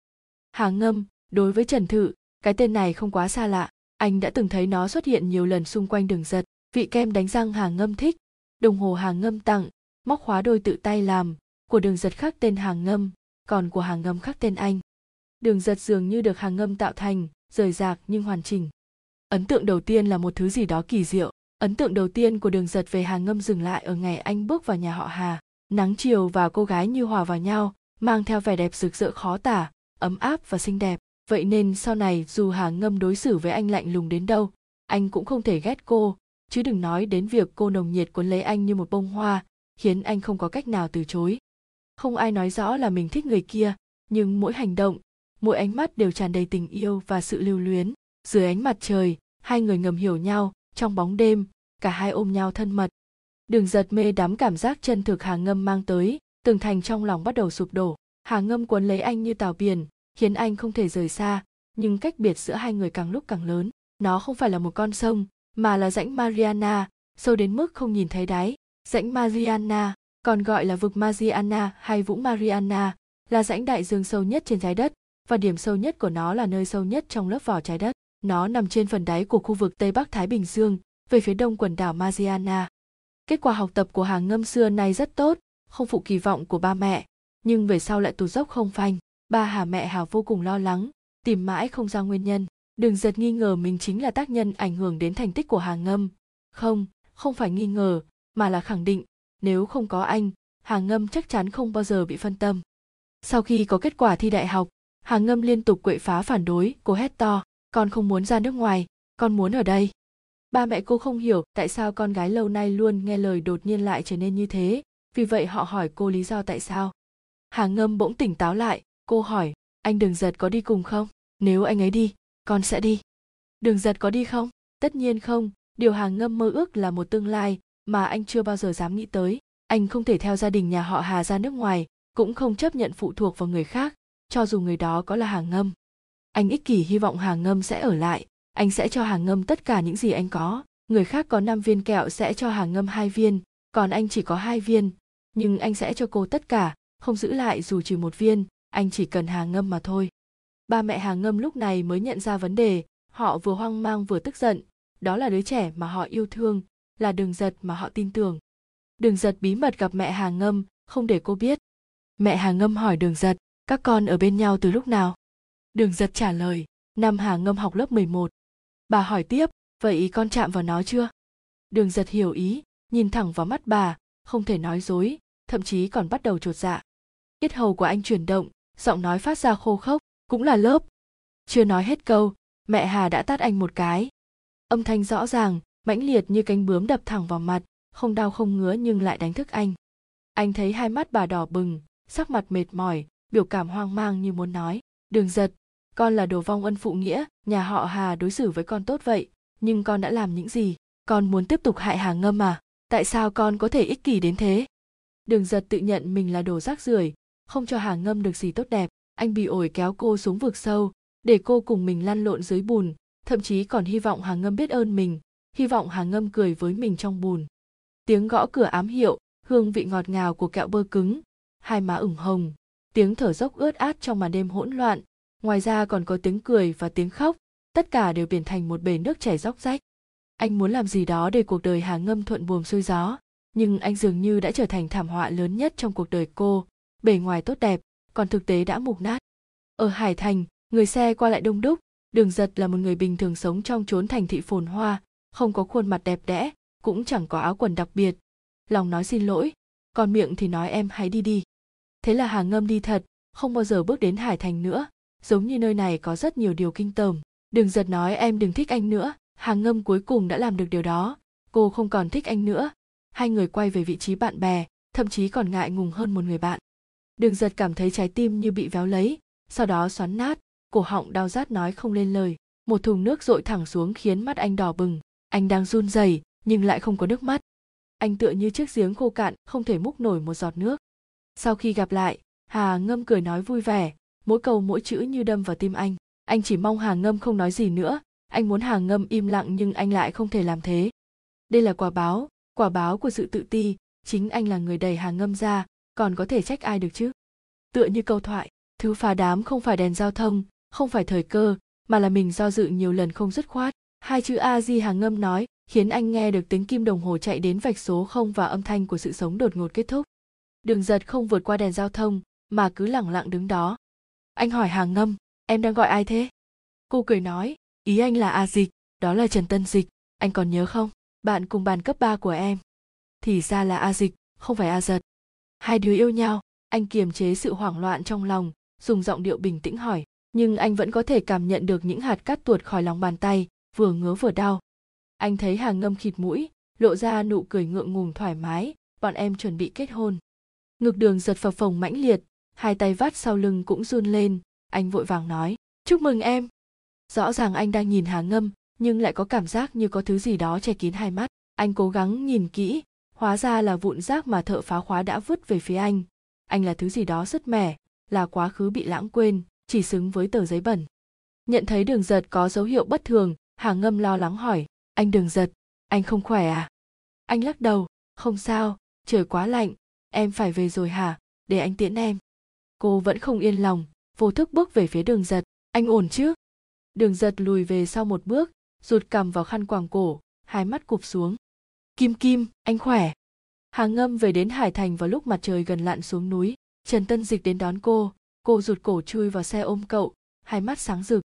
Hà ngâm, đối với trần thự, cái tên này không quá xa lạ. Anh đã từng thấy nó xuất hiện nhiều lần xung quanh đường giật. Vị kem đánh răng hà ngâm thích. Đồng hồ hà ngâm tặng, móc khóa đôi tự tay làm. Của đường giật khác tên hà ngâm, còn của hà ngâm khác tên anh đường giật dường như được hàng ngâm tạo thành, rời rạc nhưng hoàn chỉnh. Ấn tượng đầu tiên là một thứ gì đó kỳ diệu. Ấn tượng đầu tiên của đường giật về hàng ngâm dừng lại ở ngày anh bước vào nhà họ hà. Nắng chiều và cô gái như hòa vào nhau, mang theo vẻ đẹp rực rỡ khó tả, ấm áp và xinh đẹp. Vậy nên sau này, dù hà ngâm đối xử với anh lạnh lùng đến đâu, anh cũng không thể ghét cô. Chứ đừng nói đến việc cô nồng nhiệt cuốn lấy anh như một bông hoa, khiến anh không có cách nào từ chối. Không ai nói rõ là mình thích người kia, nhưng mỗi hành động mỗi ánh mắt đều tràn đầy tình yêu và sự lưu luyến. Dưới ánh mặt trời, hai người ngầm hiểu nhau trong bóng đêm, cả hai ôm nhau thân mật. Đường giật mê đắm cảm giác chân thực hà ngâm mang tới tường thành trong lòng bắt đầu sụp đổ. Hà ngâm cuốn lấy anh như tàu biển, khiến anh không thể rời xa, nhưng cách biệt giữa hai người càng lúc càng lớn. Nó không phải là một con sông, mà là rãnh mariana, sâu đến mức không nhìn thấy đáy. Rãnh mariana, còn gọi là vực mariana hay vũng mariana, là rãnh đại dương sâu nhất trên trái đất và điểm sâu nhất của nó là nơi sâu nhất trong lớp vỏ trái đất. Nó nằm trên phần đáy của khu vực tây bắc thái bình dương, về phía đông quần đảo mariana kết quả học tập của hàng ngâm xưa nay rất tốt, không phụ kỳ vọng của ba mẹ. Nhưng về sau lại tụt dốc không phanh. Ba hà mẹ hà vô cùng lo lắng, tìm mãi không ra nguyên nhân. Đừng giật nghi ngờ mình chính là tác nhân ảnh hưởng đến thành tích của hà ngâm. Không không phải nghi ngờ, mà là khẳng định, nếu không có anh hà ngâm chắc chắn không bao giờ bị phân tâm. Sau khi có kết quả thi đại học hà ngâm liên tục quậy phá phản đối, cô hét to, con không muốn ra nước ngoài, con muốn ở đây. Ba mẹ cô không hiểu tại sao con gái lâu nay luôn nghe lời đột nhiên lại trở nên như thế. Vì vậy họ hỏi cô lý do tại sao. Hà ngâm bỗng tỉnh táo lại, cô hỏi, anh đường giật có đi cùng không? Nếu anh ấy đi, con sẽ đi. Đường giật có đi không? Tất nhiên không. Điều hà ngâm mơ ước là một tương lai mà anh chưa bao giờ dám nghĩ tới. Anh không thể theo gia đình nhà họ hà ra nước ngoài, cũng không chấp nhận phụ thuộc vào người khác cho dù người đó có là hà ngâm. Anh ích kỷ hy vọng hà ngâm sẽ ở lại, anh sẽ cho hà ngâm tất cả những gì anh có. Người khác có 5 viên kẹo sẽ cho hà ngâm hai viên, còn anh chỉ có hai viên. Nhưng anh sẽ cho cô tất cả, không giữ lại dù chỉ một viên, anh chỉ cần hà ngâm mà thôi. Ba mẹ hà ngâm lúc này mới nhận ra vấn đề, họ vừa hoang mang vừa tức giận. Đó là đứa trẻ mà họ yêu thương, là đường giật mà họ tin tưởng. Đường giật bí mật gặp mẹ hà ngâm, không để cô biết. Mẹ hà ngâm hỏi đường giật các con ở bên nhau từ lúc nào? Đường giật trả lời năm hà ngâm học lớp 11. bà hỏi tiếp, vậy con chạm vào nó chưa? Đường giật hiểu ý, nhìn thẳng vào mắt bà, không thể nói dối, thậm chí còn bắt đầu trột dạ. Yết hầu của anh chuyển động, giọng nói phát ra khô khốc, cũng là lớp. Chưa nói hết câu, mẹ hà đã tát anh một cái. Âm thanh rõ ràng, mãnh liệt như cánh bướm đập thẳng vào mặt, không đau không ngứa nhưng lại đánh thức anh. Anh thấy hai mắt bà đỏ bừng, sắc mặt mệt mỏi biểu cảm hoang mang như muốn nói, đường giật, con là đồ vong ân phụ nghĩa, nhà họ hà đối xử với con tốt vậy, nhưng con đã làm những gì? Con muốn tiếp tục hại hà ngâm à? Tại sao con có thể ích kỷ đến thế? Đường giật tự nhận mình là đồ rác rưởi, không cho hà ngâm được gì tốt đẹp. Anh bị ổi kéo cô xuống vực sâu, để cô cùng mình lăn lộn dưới bùn, thậm chí còn hy vọng hà ngâm biết ơn mình, hy vọng hà ngâm cười với mình trong bùn. Tiếng gõ cửa ám hiệu, hương vị ngọt ngào của kẹo bơ cứng, hai má ửng hồng tiếng thở dốc ướt át trong màn đêm hỗn loạn. Ngoài ra còn có tiếng cười và tiếng khóc. Tất cả đều biến thành một bể nước chảy róc rách. Anh muốn làm gì đó để cuộc đời hà ngâm thuận buồm xuôi gió. Nhưng anh dường như đã trở thành thảm họa lớn nhất trong cuộc đời cô. Bề ngoài tốt đẹp, còn thực tế đã mục nát. Ở hải thành, người xe qua lại đông đúc. Đường giật là một người bình thường sống trong chốn thành thị phồn hoa. Không có khuôn mặt đẹp đẽ, cũng chẳng có áo quần đặc biệt. Lòng nói xin lỗi, còn miệng thì nói em hãy đi đi thế là hà ngâm đi thật, không bao giờ bước đến hải thành nữa. Giống như nơi này có rất nhiều điều kinh tởm. Đừng giật nói em đừng thích anh nữa. Hà ngâm cuối cùng đã làm được điều đó. Cô không còn thích anh nữa. Hai người quay về vị trí bạn bè, thậm chí còn ngại ngùng hơn một người bạn. Đường giật cảm thấy trái tim như bị véo lấy. Sau đó xoắn nát, cổ họng đau rát nói không lên lời. Một thùng nước dội thẳng xuống khiến mắt anh đỏ bừng. Anh đang run rẩy, nhưng lại không có nước mắt. Anh tựa như chiếc giếng khô cạn, không thể múc nổi một giọt nước sau khi gặp lại, hà ngâm cười nói vui vẻ, mỗi câu mỗi chữ như đâm vào tim anh. Anh chỉ mong hà ngâm không nói gì nữa, anh muốn Hà ngâm im lặng nhưng anh lại không thể làm thế. Đây là quả báo quả báo của sự tự ti, chính anh là người đẩy Hà ngâm ra, còn có thể trách ai được chứ? Tựa như câu thoại, thứ phá đám không phải đèn giao thông, không phải thời cơ, mà là mình do dự nhiều lần không dứt khoát. Hai chữ a di Hà ngâm nói, khiến anh nghe được tiếng kim đồng hồ chạy đến vạch số không và âm thanh của sự sống đột ngột kết thúc đường giật không vượt qua đèn giao thông, mà cứ lẳng lặng đứng đó. Anh hỏi hàng ngâm, em đang gọi ai thế? Cô cười nói, ý anh là a dịch, đó là trần tân dịch, anh còn nhớ không? Bạn cùng bàn cấp 3 của em. Thì ra là a dịch, không phải a giật. Hai đứa yêu nhau, anh kiềm chế sự hoảng loạn trong lòng, dùng giọng điệu bình tĩnh hỏi, nhưng anh vẫn có thể cảm nhận được những hạt cát tuột khỏi lòng bàn tay, vừa ngứa vừa đau. Anh thấy hàng ngâm khịt mũi, lộ ra nụ cười ngượng ngùng thoải mái, bọn em chuẩn bị kết hôn ngực đường giật phập phồng mãnh liệt, hai tay vắt sau lưng cũng run lên, anh vội vàng nói, chúc mừng em. Rõ ràng anh đang nhìn hà ngâm, nhưng lại có cảm giác như có thứ gì đó che kín hai mắt. Anh cố gắng nhìn kỹ, hóa ra là vụn rác mà thợ phá khóa đã vứt về phía anh. Anh là thứ gì đó rất mẻ, là quá khứ bị lãng quên, chỉ xứng với tờ giấy bẩn. Nhận thấy đường giật có dấu hiệu bất thường, hà ngâm lo lắng hỏi, anh đường giật, anh không khỏe à? Anh lắc đầu, không sao, trời quá lạnh em phải về rồi hả? Để anh tiễn em. Cô vẫn không yên lòng, vô thức bước về phía đường giật. Anh ổn chứ? Đường giật lùi về sau một bước, rụt cằm vào khăn quàng cổ, hai mắt cụp xuống. Kim kim, anh khỏe? Hà ngâm về đến hải thành vào lúc mặt trời gần lặn xuống núi. Trần tân dịch đến đón cô. Cô rụt cổ chui vào xe ôm cậu, hai mắt sáng rực.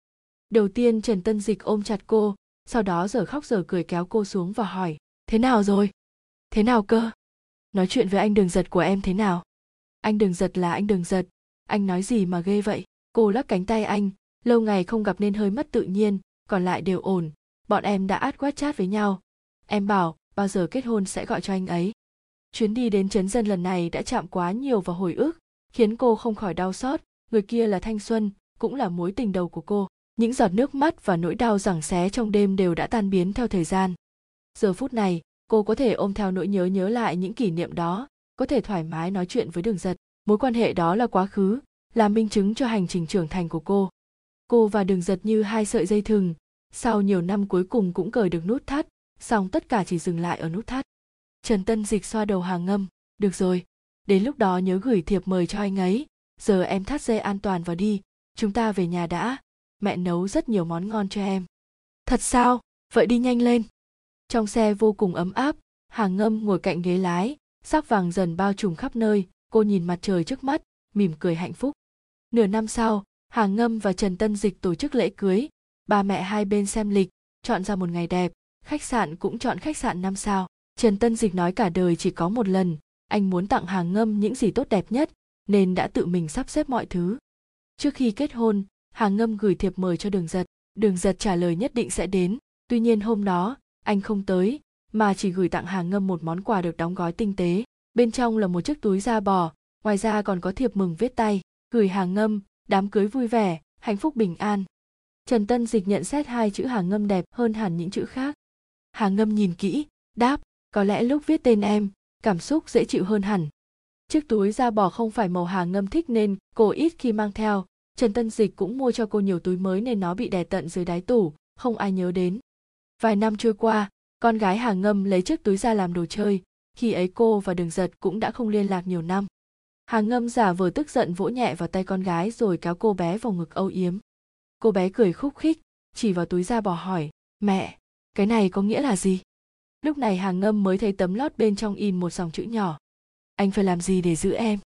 Đầu tiên trần tân dịch ôm chặt cô, sau đó giờ khóc giờ cười kéo cô xuống và hỏi, thế nào rồi? Thế nào cơ? Nói chuyện với anh đường giật của em thế nào? Anh đường giật là anh đường giật. Anh nói gì mà ghê vậy? Cô lắc cánh tay anh. Lâu ngày không gặp nên hơi mất tự nhiên, còn lại đều ổn. Bọn em đã át quát chat với nhau. Em bảo, bao giờ kết hôn sẽ gọi cho anh ấy? Chuyến đi đến trấn dân lần này đã chạm quá nhiều vào hồi ức, khiến cô không khỏi đau xót. Người kia là thanh xuân, cũng là mối tình đầu của cô. Những giọt nước mắt và nỗi đau giằng xé trong đêm đều đã tan biến theo thời gian. Giờ phút này cô có thể ôm theo nỗi nhớ nhớ lại những kỷ niệm đó, có thể thoải mái nói chuyện với đường giật. Mối quan hệ đó là quá khứ, là minh chứng cho hành trình trưởng thành của cô. Cô và đường giật như hai sợi dây thừng, sau nhiều năm cuối cùng cũng cởi được nút thắt, song tất cả chỉ dừng lại ở nút thắt. Trần tân dịch xoa đầu hàng ngâm, được rồi, đến lúc đó nhớ gửi thiệp mời cho anh ấy, giờ em thắt dây an toàn vào đi, chúng ta về nhà đã, mẹ nấu rất nhiều món ngon cho em. Thật sao? Vậy đi nhanh lên trong xe vô cùng ấm áp, Hà ngâm ngồi cạnh ghế lái, sắc vàng dần bao trùm khắp nơi, cô nhìn mặt trời trước mắt, mỉm cười hạnh phúc. Nửa năm sau, Hà ngâm và trần tân dịch tổ chức lễ cưới. Ba mẹ hai bên xem lịch, chọn ra một ngày đẹp, khách sạn cũng chọn khách sạn năm sao. Trần tân dịch nói cả đời chỉ có một lần, anh muốn tặng Hà ngâm những gì tốt đẹp nhất, nên đã tự mình sắp xếp mọi thứ. Trước khi kết hôn, Hà ngâm gửi thiệp mời cho đường giật. Đường giật trả lời nhất định sẽ đến, tuy nhiên hôm đó anh không tới, mà chỉ gửi tặng hàng ngâm một món quà được đóng gói tinh tế. Bên trong là một chiếc túi da bò, ngoài ra còn có thiệp mừng viết tay. Gửi hàng ngâm, đám cưới vui vẻ, hạnh phúc bình an. Trần tân dịch nhận xét hai chữ hàng ngâm đẹp hơn hẳn những chữ khác. Hàng ngâm nhìn kỹ, đáp, có lẽ lúc viết tên em, cảm xúc dễ chịu hơn hẳn. Chiếc túi da bò không phải màu hàng ngâm thích nên cô ít khi mang theo. Trần tân dịch cũng mua cho cô nhiều túi mới nên nó bị đè tận dưới đáy tủ, không ai nhớ đến vài năm trôi qua, con gái hàng ngâm lấy chiếc túi ra làm đồ chơi. Khi ấy cô và đường giật cũng đã không liên lạc nhiều năm. Hàng ngâm giả vờ tức giận vỗ nhẹ vào tay con gái rồi kéo cô bé vào ngực âu yếm. Cô bé cười khúc khích, chỉ vào túi da bỏ hỏi, mẹ, cái này có nghĩa là gì? Lúc này hàng ngâm mới thấy tấm lót bên trong in một dòng chữ nhỏ. Anh phải làm gì để giữ em?